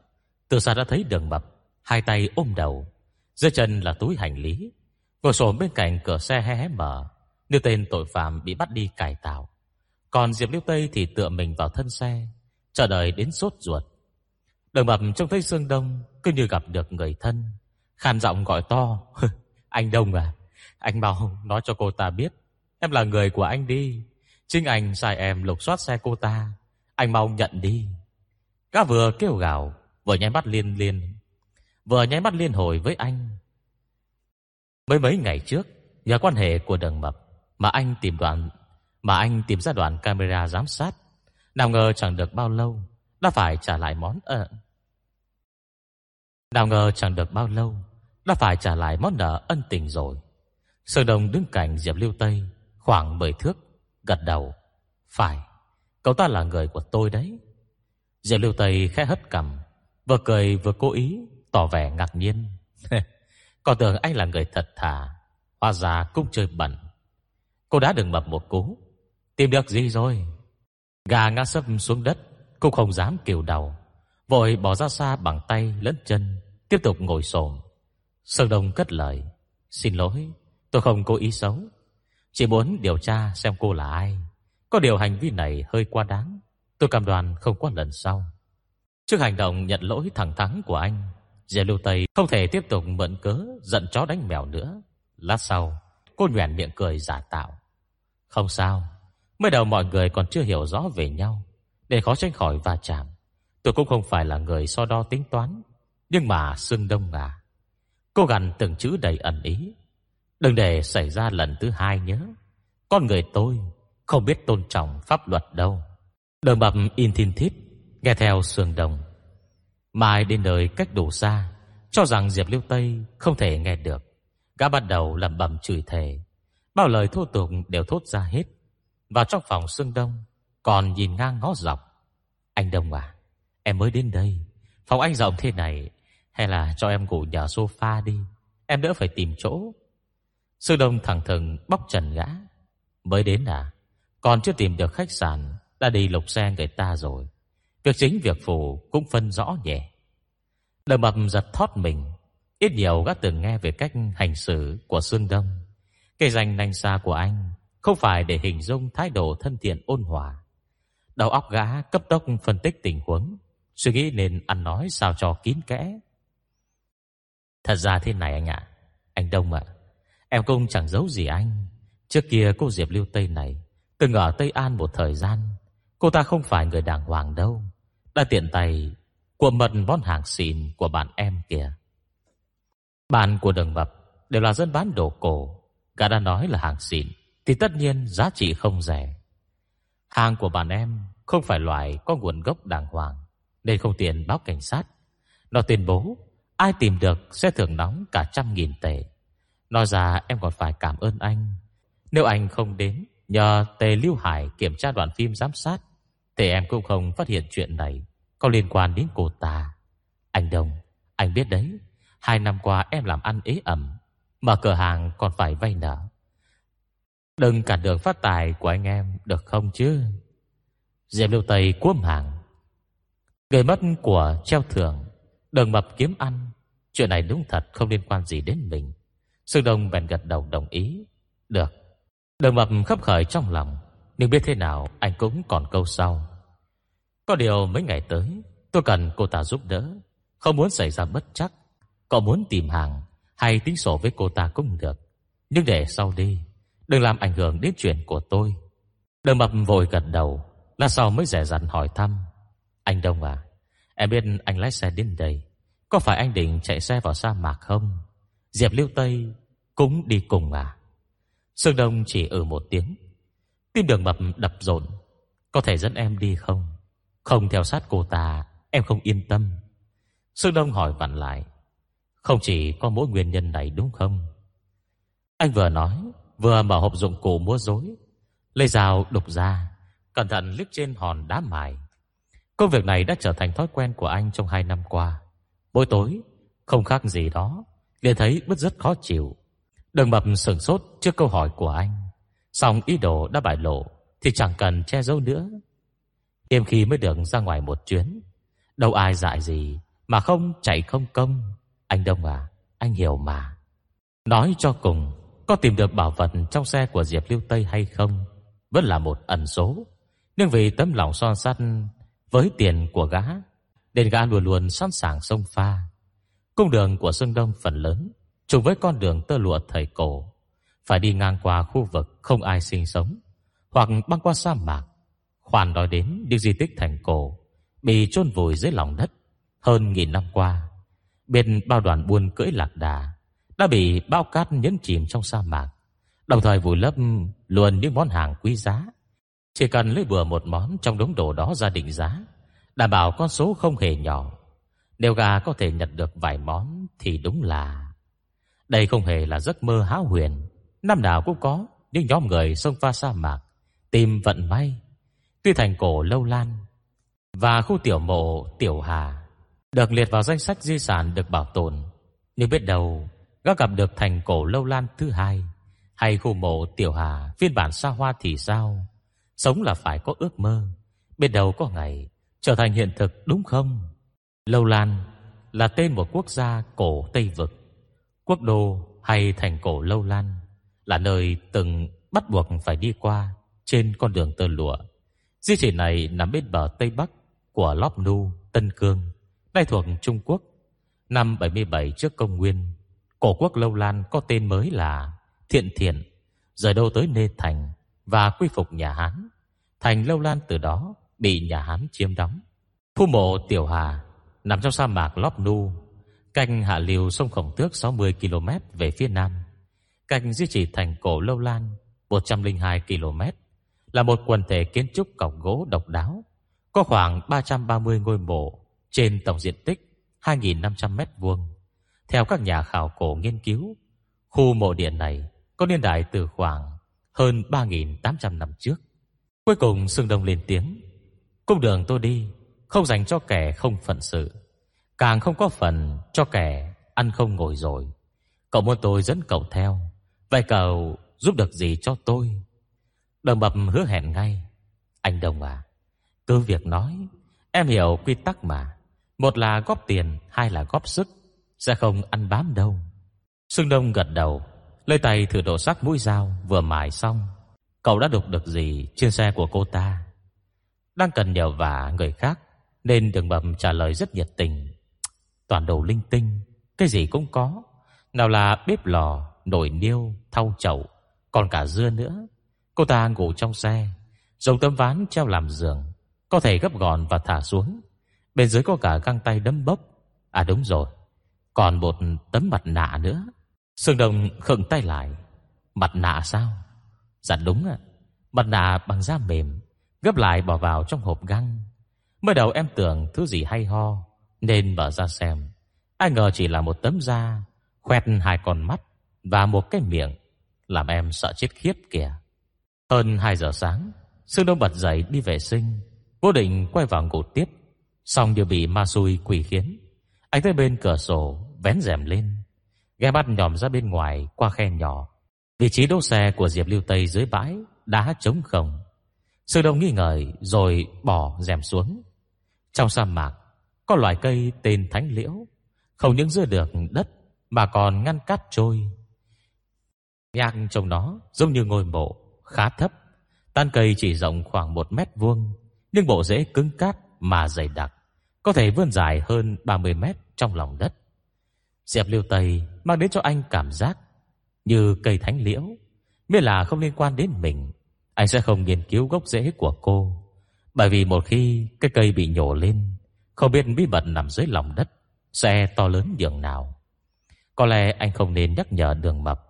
Từ xa đã thấy đường mập Hai tay ôm đầu. Dưới chân là túi hành lý. Ngồi sổ bên cạnh cửa xe hé hé mở. Nếu tên tội phạm bị bắt đi cải tạo, Còn Diệp Liêu Tây thì tựa mình vào thân xe, Chờ đợi đến sốt ruột. Đường mập trông thấy Sương Đông Cứ như gặp được người thân, Khàn giọng gọi to Anh Đông à Anh mau nói cho cô ta biết, Em là người của anh đi, Chính anh sai em lục soát xe cô ta, Anh mau nhận đi. Gã vừa kêu gào, Vừa nháy mắt liên liên, Vừa nháy mắt liên hồi với anh. Mới mấy ngày trước, Nhờ quan hệ của đường mập mà anh tìm đoạn Mà anh tìm ra đoạn camera giám sát. Nào ngờ chẳng được bao lâu, Đã phải trả lại món ợ Nào ngờ chẳng được bao lâu, Đã phải trả lại món nợ ân tình rồi. Sơn đồng đứng cạnh Diệp Lưu Tây, Khoảng 10 thước, Gật đầu. Phải, Cậu ta là người của tôi đấy. Diệp Lưu Tây khẽ hất cằm, Vừa cười vừa cố ý, Tỏ vẻ ngạc nhiên. <laughs> Còn tưởng anh là người thật thà, Hóa ra cũng chơi bẩn. Cô đã đừng mập một cú. Tìm được gì rồi? Gà ngã sấp xuống đất cô không dám kiều đầu Vội bỏ ra xa bằng tay lẫn chân, Tiếp tục ngồi xổm. Sơn Đông cất lời, Xin lỗi, tôi không cố ý xấu. Chỉ muốn điều tra xem cô là ai. Có điều hành vi này hơi quá đáng. Tôi cam đoan không có lần sau. Trước hành động nhận lỗi thẳng thắn của anh, Diệp Lưu Tây không thể tiếp tục mượn cớ Giận chó đánh mèo nữa. Lát sau, cô nhoẻn miệng cười giả tạo. Không sao. Mới đầu mọi người còn chưa hiểu rõ về nhau. Để khó tránh khỏi va chạm, Tôi cũng không phải là người so đo tính toán. Nhưng mà xương đông à Cô gằn từng chữ đầy ẩn ý. Đừng để xảy ra lần thứ hai nhớ Con người tôi Không biết tôn trọng pháp luật đâu. Đường bập in thiên thít, Nghe theo sương đông. Mai đến nơi cách đủ xa, Cho rằng Diệp Liêu Tây không thể nghe được. Gã bắt đầu lầm bầm chửi thề. Bao lời thô tục đều thốt ra hết. Vào trong phòng sương đông, Còn nhìn ngang ngó dọc. Anh Đông à Em mới đến đây. Phòng anh rộng thế này, Hay là cho em ngủ nhờ sofa đi? Em đỡ phải tìm chỗ. Sương Đông thẳng thừng bóc trần gã. Mới đến à Còn chưa tìm được khách sạn, Đã đi lục xe người ta rồi. Việc chính việc phụ cũng phân rõ nhẹ. Đờ mập giật thoát mình, Ít nhiều gã từng nghe về cách hành xử của Sương Đông. Cây danh nành xa của anh Không phải để hình dung thái độ thân thiện ôn hòa. Đầu óc gã cấp tốc phân tích tình huống, Suy nghĩ nên ăn nói sao cho kín kẽ. Thật ra thế này anh ạ. Anh Đông ạ, Em cũng chẳng giấu gì anh. Trước kia cô Diệp Lưu Tây này Từng ở Tây An một thời gian. Cô ta không phải người đàng hoàng đâu. Đã tiện tay Của mật bón hàng xịn của bạn em kìa. Bạn của đường mập Đều là dân bán đồ cổ. Gã đã nói là hàng xịn, Thì tất nhiên giá trị không rẻ. Hàng của bạn em Không phải loại có nguồn gốc đàng hoàng, Nên không tiền báo cảnh sát. Nó tuyên bố, Ai tìm được sẽ thưởng nóng cả trăm nghìn tệ. Nói ra em còn phải cảm ơn anh. Nếu anh không đến Nhờ Tề Lưu Hải kiểm tra đoạn phim giám sát, Thì em cũng không phát hiện chuyện này Có liên quan đến cô ta. Anh đồng Anh biết đấy, Hai năm qua em làm ăn ế ẩm Mở cửa hàng còn phải vay nợ. Đừng cản đường phát tài của anh em, Được không chứ? Diệp Lưu Tây cuốm hàng. Người mất của treo thưởng Đừng mập kiếm ăn. Chuyện này đúng thật, không liên quan gì đến mình. Sương Đông bèn gật đầu đồng ý. Được. Đừng mập khấp khởi trong lòng, Nhưng biết thế nào, anh cũng còn câu sau. Có điều mấy ngày tới, Tôi cần cô ta giúp đỡ. Không muốn xảy ra bất chắc Có muốn tìm hàng hay tính sổ với cô ta cũng được. Nhưng để sau đi, Đừng làm ảnh hưởng đến chuyện của tôi. Đường mập vội gật đầu Là sau mới rẻ rặt hỏi thăm. Anh Đông à Em biết anh lái xe đến đây, Có phải anh định chạy xe vào sa mạc không? Diệp Liêu Tây cũng đi cùng à? Sương Đông chỉ ở một tiếng. Tim đường mập đập rộn, Có thể dẫn em đi không? Không, theo sát cô ta, Em không yên tâm. Sương Đông hỏi vặn lại. Không chỉ có mỗi nguyên nhân này đúng không? Anh vừa nói, Vừa mở hộp dụng cụ múa rối Lấy dao đục ra, Cẩn thận liếc trên hòn đá mài. Công việc này đã trở thành thói quen của anh trong hai năm qua. Mỗi tối, Không khác gì đó, liền thấy bứt rất khó chịu. Đừng mập sửng sốt trước câu hỏi của anh. Xong ý đồ đã bại lộ, Thì chẳng cần che giấu nữa. Hiếm khi mới được ra ngoài một chuyến, Đâu ai dại gì Mà không chạy không công. Anh Đông à Anh hiểu mà. Nói cho cùng, Có tìm được bảo vật trong xe của Diệp Lưu Tây hay không? Vẫn là một ẩn số. Nhưng vì tấm lòng son sắt Với tiền của gã, Nên gã luôn luôn sẵn sàng sông pha. Cung đường của Sương Đông phần lớn, Trùng với con đường tơ lụa thời cổ, Phải đi ngang qua khu vực không ai sinh sống, Hoặc băng qua sa mạc, Khoan nói đến những di tích thành cổ, Bị chôn vùi dưới lòng đất Hơn nghìn năm qua. Bên bao đoàn buôn cưỡi lạc đà, Đã bị bao cát nhấn chìm trong sa mạc. Đồng thời vùi lấp luôn những món hàng quý giá. Chỉ cần lấy bừa một món trong đống đồ đó ra định giá, Đảm bảo con số không hề nhỏ. Nếu gà có thể nhận được vài món Thì đúng là Đây không hề là giấc mơ háo huyền. Năm nào cũng có Những nhóm người sông pha sa mạc, Tìm vận may, Tuy thành cổ lâu lan. Và khu tiểu mộ, tiểu hà được liệt vào danh sách di sản được bảo tồn. Nếu biết đâu Gã gặp được thành cổ lâu lan thứ hai Hay khu mộ tiểu hà Phiên bản xa hoa thì sao? Sống là phải có ước mơ. Biết đâu có ngày trở thành hiện thực đúng không? Lâu Lan là tên một quốc gia cổ Tây Vực. Quốc đô hay thành cổ Lâu Lan Là nơi từng bắt buộc phải đi qua Trên con đường tơ lụa. Di chỉ này nằm bên bờ Tây Bắc của Lop Nu, Tân Cương, nay thuộc Trung Quốc. Năm 77 trước công nguyên, cổ quốc Lâu Lan có tên mới là Thiện Thiện, rời đâu tới Nê Thành và quy phục nhà Hán. Thành Lâu Lan từ đó bị nhà Hán chiếm đóng. Khu mộ Tiểu Hà nằm trong sa mạc Lop Nu, cạnh hạ liều sông Khổng Tước 60 km về phía nam, cạnh di chỉ thành cổ Lâu Lan 102 km là một quần thể kiến trúc cọc gỗ độc đáo, có khoảng 330 ngôi mộ trên tổng diện tích 2.500 mét vuông. Theo các nhà khảo cổ nghiên cứu, khu mộ điện này có niên đại từ khoảng hơn 3.800 năm trước. Cuối cùng Sương Đông lên tiếng, cung đường tôi đi không dành cho kẻ không phận sự, càng không có phần cho kẻ ăn không ngồi rồi. Cậu muốn tôi dẫn cậu theo, vậy cậu giúp được gì cho tôi? Đồng bập hứa hẹn ngay Anh Đồng à Cứ việc nói Em hiểu quy tắc mà một là góp tiền Hai là góp sức Sẽ không ăn bám đâu. Sương Đông gật đầu Lấy tay thử độ sắc mũi dao Vừa mài xong. Cậu đã đục được gì trên xe của cô ta? Đang cần nhờ vả người khác Nên đừng bầm trả lời rất nhiệt tình. Toàn đồ linh tinh Cái gì cũng có. Nào là bếp lò, nồi niêu, thau chậu Còn cả dưa nữa. Cô ta ngủ trong xe Dùng tấm ván treo làm giường Có thể gấp gọn và thả xuống. Bên dưới có cả găng tay đấm bốc. À đúng rồi. Còn một tấm mặt nạ nữa. Sương Đồng khựng tay lại. Mặt nạ sao? Dạ đúng ạ. Mặt nạ bằng da mềm Gấp lại bỏ vào trong hộp găng. Mới đầu em tưởng thứ gì hay ho Nên mở ra xem. Ai ngờ chỉ là một tấm da Khoét hai con mắt Và một cái miệng Làm em sợ chết khiếp kìa. Hơn 2 giờ sáng, Sương Đông bật dậy đi vệ sinh, vô định quay vào ngủ tiếp, xong đều bị ma xui quỷ khiến. Anh tới bên cửa sổ, vén rèm lên, ghé mắt nhòm ra bên ngoài qua khe nhỏ. Vị trí đỗ xe của Diệp Lưu Tây dưới bãi đá trống không. Sư Đông nghi ngờ rồi bỏ rèm xuống. Trong sa mạc có loài cây tên thánh liễu, không những giữ được đất mà còn ngăn cát trôi. Nhạc trong nó giống như ngôi mộ khá thấp. Tan cây chỉ rộng khoảng một mét vuông, nhưng bộ rễ cứng cát mà dày đặc, có thể vươn dài hơn 30 mét trong lòng đất. Diệp Liêu Tây mang đến cho anh cảm giác như cây thánh liễu, miễn là không liên quan đến mình, anh sẽ không nghiên cứu gốc rễ của cô, bởi vì một khi cái cây bị nhổ lên, không biết bí mật nằm dưới lòng đất sẽ to lớn nhường nào. Có lẽ anh không nên nhắc nhở Đường Mập.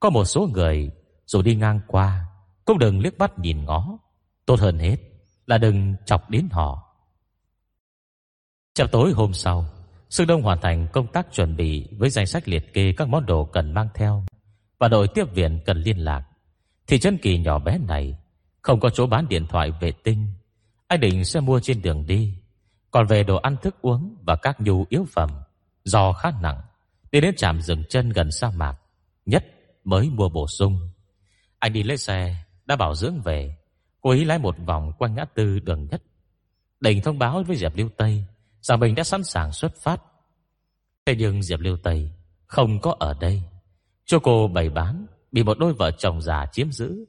Có một số người dù đi ngang qua cũng đừng liếc mắt nhìn ngó. Tốt hơn hết là đừng chọc đến họ. Chào tối hôm sau, Sương Đông hoàn thành công tác chuẩn bị với danh sách liệt kê các món đồ cần mang theo và đội tiếp viện cần liên lạc. Thì chân kỳ nhỏ bé này Không có chỗ bán điện thoại vệ tinh Anh định sẽ mua trên đường đi Còn về đồ ăn thức uống Và các nhu yếu phẩm Do khá nặng Đi đến trạm dừng chân gần sa mạc Nhất mới mua bổ sung Anh đi lấy xe Đã bảo dưỡng về Cô ý lái một vòng quanh ngã tư đường nhất Định thông báo với Diệp Lưu Tây Rằng mình đã sẵn sàng xuất phát. Thế nhưng Diệp Lưu Tây Không có ở đây. Cho cô bày bán Bị một đôi vợ chồng già chiếm giữ.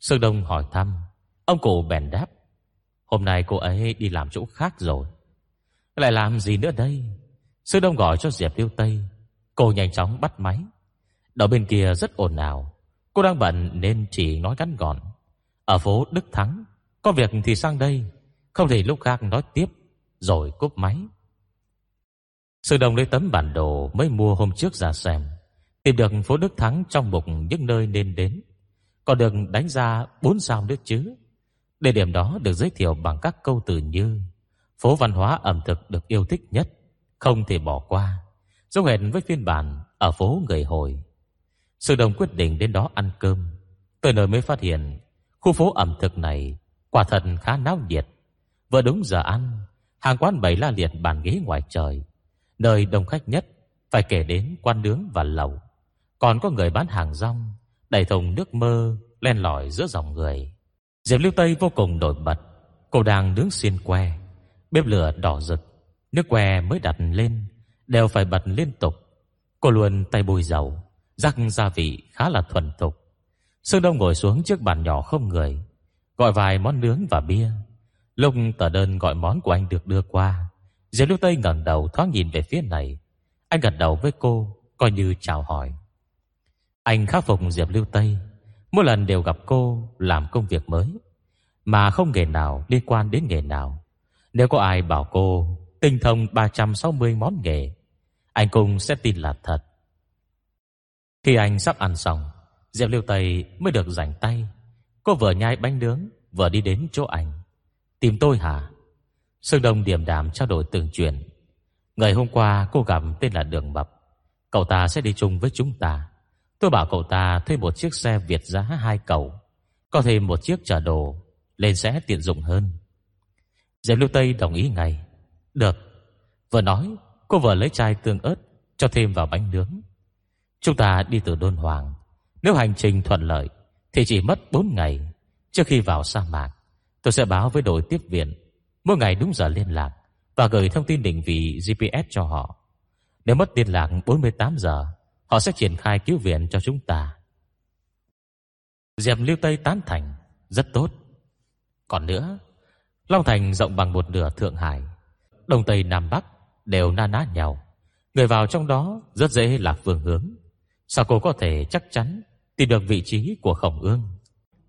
Sương Đông hỏi thăm, Ông cụ bèn đáp, Hôm nay cô ấy đi làm chỗ khác rồi. Lại làm gì nữa đây? Sương Đông gọi cho Diệp Lưu Tây. Cô nhanh chóng bắt máy. Đầu bên kia rất ồn ào. Cô đang bận nên chỉ nói ngắn gọn, Ở phố Đức Thắng, Có việc thì sang đây, Không thể lúc khác nói tiếp. Rồi cúp máy. Sư đồng lấy tấm bản đồ Mới mua hôm trước ra xem Tìm được phố Đức Thắng trong mục những nơi nên đến. Còn được đánh ra 4 sao nữa chứ. Địa điểm đó được giới thiệu bằng các câu từ như, Phố văn hóa ẩm thực được yêu thích nhất, Không thể bỏ qua. Giống hẹn với phiên bản Ở phố Người Hồi. Sư Đồng quyết định đến đó ăn cơm. Tới nơi mới phát hiện, Khu phố ẩm thực này Quả thật khá náo nhiệt. Vừa đúng giờ ăn Hàng quán bày la liệt bàn ghế ngoài trời. Nơi đông khách nhất, Phải kể đến quan nướng và lẩu. Còn có người bán hàng rong, đầy thùng nước mơ, Len lỏi giữa dòng người. Diệp Lưu Tây vô cùng nổi bật. Cô đang nướng xiên que. Bếp lửa đỏ rực, Nước que mới đặt lên, Đều phải bật liên tục. Cô luôn tay bôi dầu, Rắc gia vị khá là thuần thục. Sương Đông ngồi xuống trước bàn nhỏ không người, Gọi vài món nướng và bia. Lúc tờ đơn gọi món của anh được đưa qua, Diệp Lưu Tây ngẩng đầu thoáng nhìn về phía này. Anh gật đầu với cô, Coi như chào hỏi. Anh khắc phục Diệp Lưu Tây. Mỗi lần đều gặp cô làm công việc mới, Mà không nghề nào liên quan đến nghề nào. Nếu có ai bảo cô Tinh thông 360 món nghề, Anh cũng sẽ tin là thật. Khi anh sắp ăn xong, Diệp Lưu Tây mới được rảnh tay. Cô vừa nhai bánh nướng, Vừa đi đến chỗ anh. Tìm tôi hả? Sương Đông điềm đạm trao đổi từng chuyện. Ngày hôm qua cô gặp tên là Đường Mập Cậu ta sẽ đi chung với chúng ta. Tôi bảo cậu ta thuê một chiếc xe Việt giá hai cầu Có thêm một chiếc chở đồ, Lên sẽ tiện dụng hơn. Diệp Lưu Tây đồng ý ngay. Được. Vừa nói, cô vừa lấy chai tương ớt, Cho thêm vào bánh nướng. Chúng ta đi từ Đôn Hoàng. Nếu hành trình thuận lợi, Thì chỉ mất 4 ngày Trước khi vào sa mạc. Tôi sẽ báo với đội tiếp viện. Mỗi ngày đúng giờ liên lạc Và gửi thông tin định vị GPS cho họ. Nếu mất liên lạc 48 giờ, Họ sẽ triển khai cứu viện cho chúng ta. Diệp Lưu Tây tán thành. Rất tốt. Còn nữa, Long Thành rộng bằng một nửa Thượng Hải. Đông Tây Nam Bắc đều na ná nhau. Người vào trong đó rất dễ lạc phương hướng. Sao cô có thể chắc chắn Tìm được vị trí của khổng ương?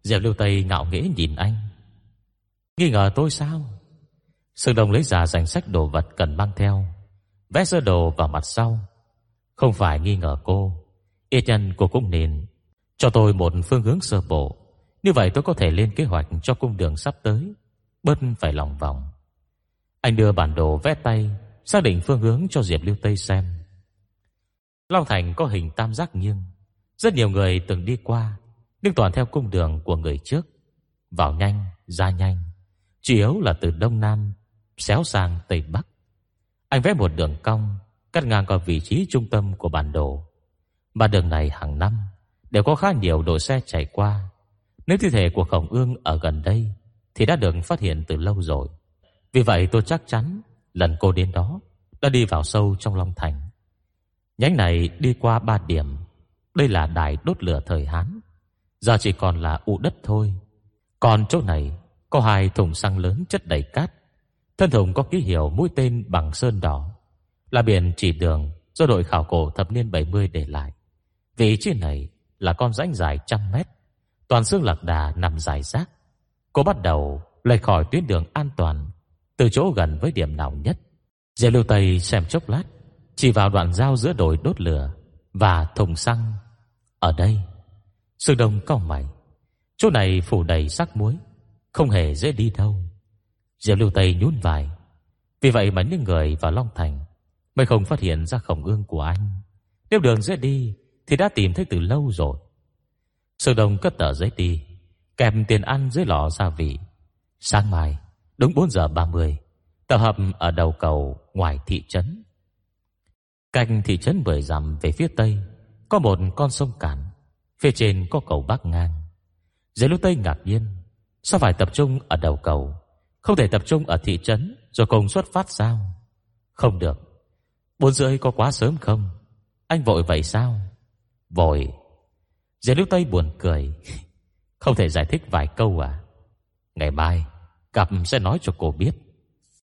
Diệp Lưu Tây ngạo nghễ nhìn anh. Nghi ngờ tôi sao? Sương Đông lấy ra danh sách đồ vật cần mang theo Vẽ sơ đồ vào mặt sau. Không phải nghi ngờ cô Ít nhân cô cũng nên Cho tôi một phương hướng sơ bộ. Như vậy tôi có thể lên kế hoạch cho cung đường sắp tới Bớt phải lòng vòng. Anh đưa bản đồ vẽ tay Xác định phương hướng cho Diệp Lưu Tây xem. Long Thành có hình tam giác nghiêng. Rất nhiều người từng đi qua Nhưng toàn theo cung đường của người trước. Vào nhanh, ra nhanh. Chủ yếu là từ Đông Nam, Xéo sang Tây Bắc Anh vẽ một đường cong, cắt ngang qua vị trí trung tâm của bản đồ. Mà đường này hàng năm đều có khá nhiều đội xe chạy qua. Nếu thi thể của Khổng Ương ở gần đây thì đã được phát hiện từ lâu rồi. Vì vậy tôi chắc chắn lần cô đến đó đã đi vào sâu trong Long Thành. Nhánh này đi qua ba điểm. Đây là đài đốt lửa thời Hán. Giờ chỉ còn là ụ đất thôi. Còn chỗ này có hai thùng xăng lớn chất đầy cát. Thân thùng có ký hiệu mũi tên bằng sơn đỏ là biển chỉ đường do đội khảo cổ thập niên 70 để lại. Vị trí này là con rãnh dài trăm mét, toàn xương lạc đà nằm dài rác. Cô bắt đầu lệch khỏi tuyến đường an toàn từ chỗ gần với điểm nào nhất. Diệp Lưu Tây xem chốc lát, chỉ vào đoạn giao giữa đồi đốt lửa và thùng xăng. Ở đây, Sương Đông cau mày, chỗ này phủ đầy sắc muối, không hề dễ đi đâu. Diệp Lưu Tây nhún vai, vì vậy mà những người vào Long Thành Mới không phát hiện ra khổng ương của anh. Nếu đường dễ đi Thì đã tìm thấy từ lâu rồi. Sơ Đông cất tờ giấy đi Kèm tiền ăn dưới lò gia vị. Sáng mai Đúng 4 giờ 30 Tập hợp ở đầu cầu ngoài thị trấn. Cạnh thị trấn bưởi dặm về phía tây Có một con sông cản Phía trên có cầu bắc ngang. Giới lúc tây ngạc nhiên Sao phải tập trung ở đầu cầu? Không thể tập trung ở thị trấn Rồi cùng xuất phát sao? Không được. Bốn rưỡi có quá sớm không? Anh vội vậy sao? Vội. Diệp Lưu tây buồn cười. <laughs> Không thể giải thích vài câu à? Ngày mai, Cặp sẽ nói cho cô biết.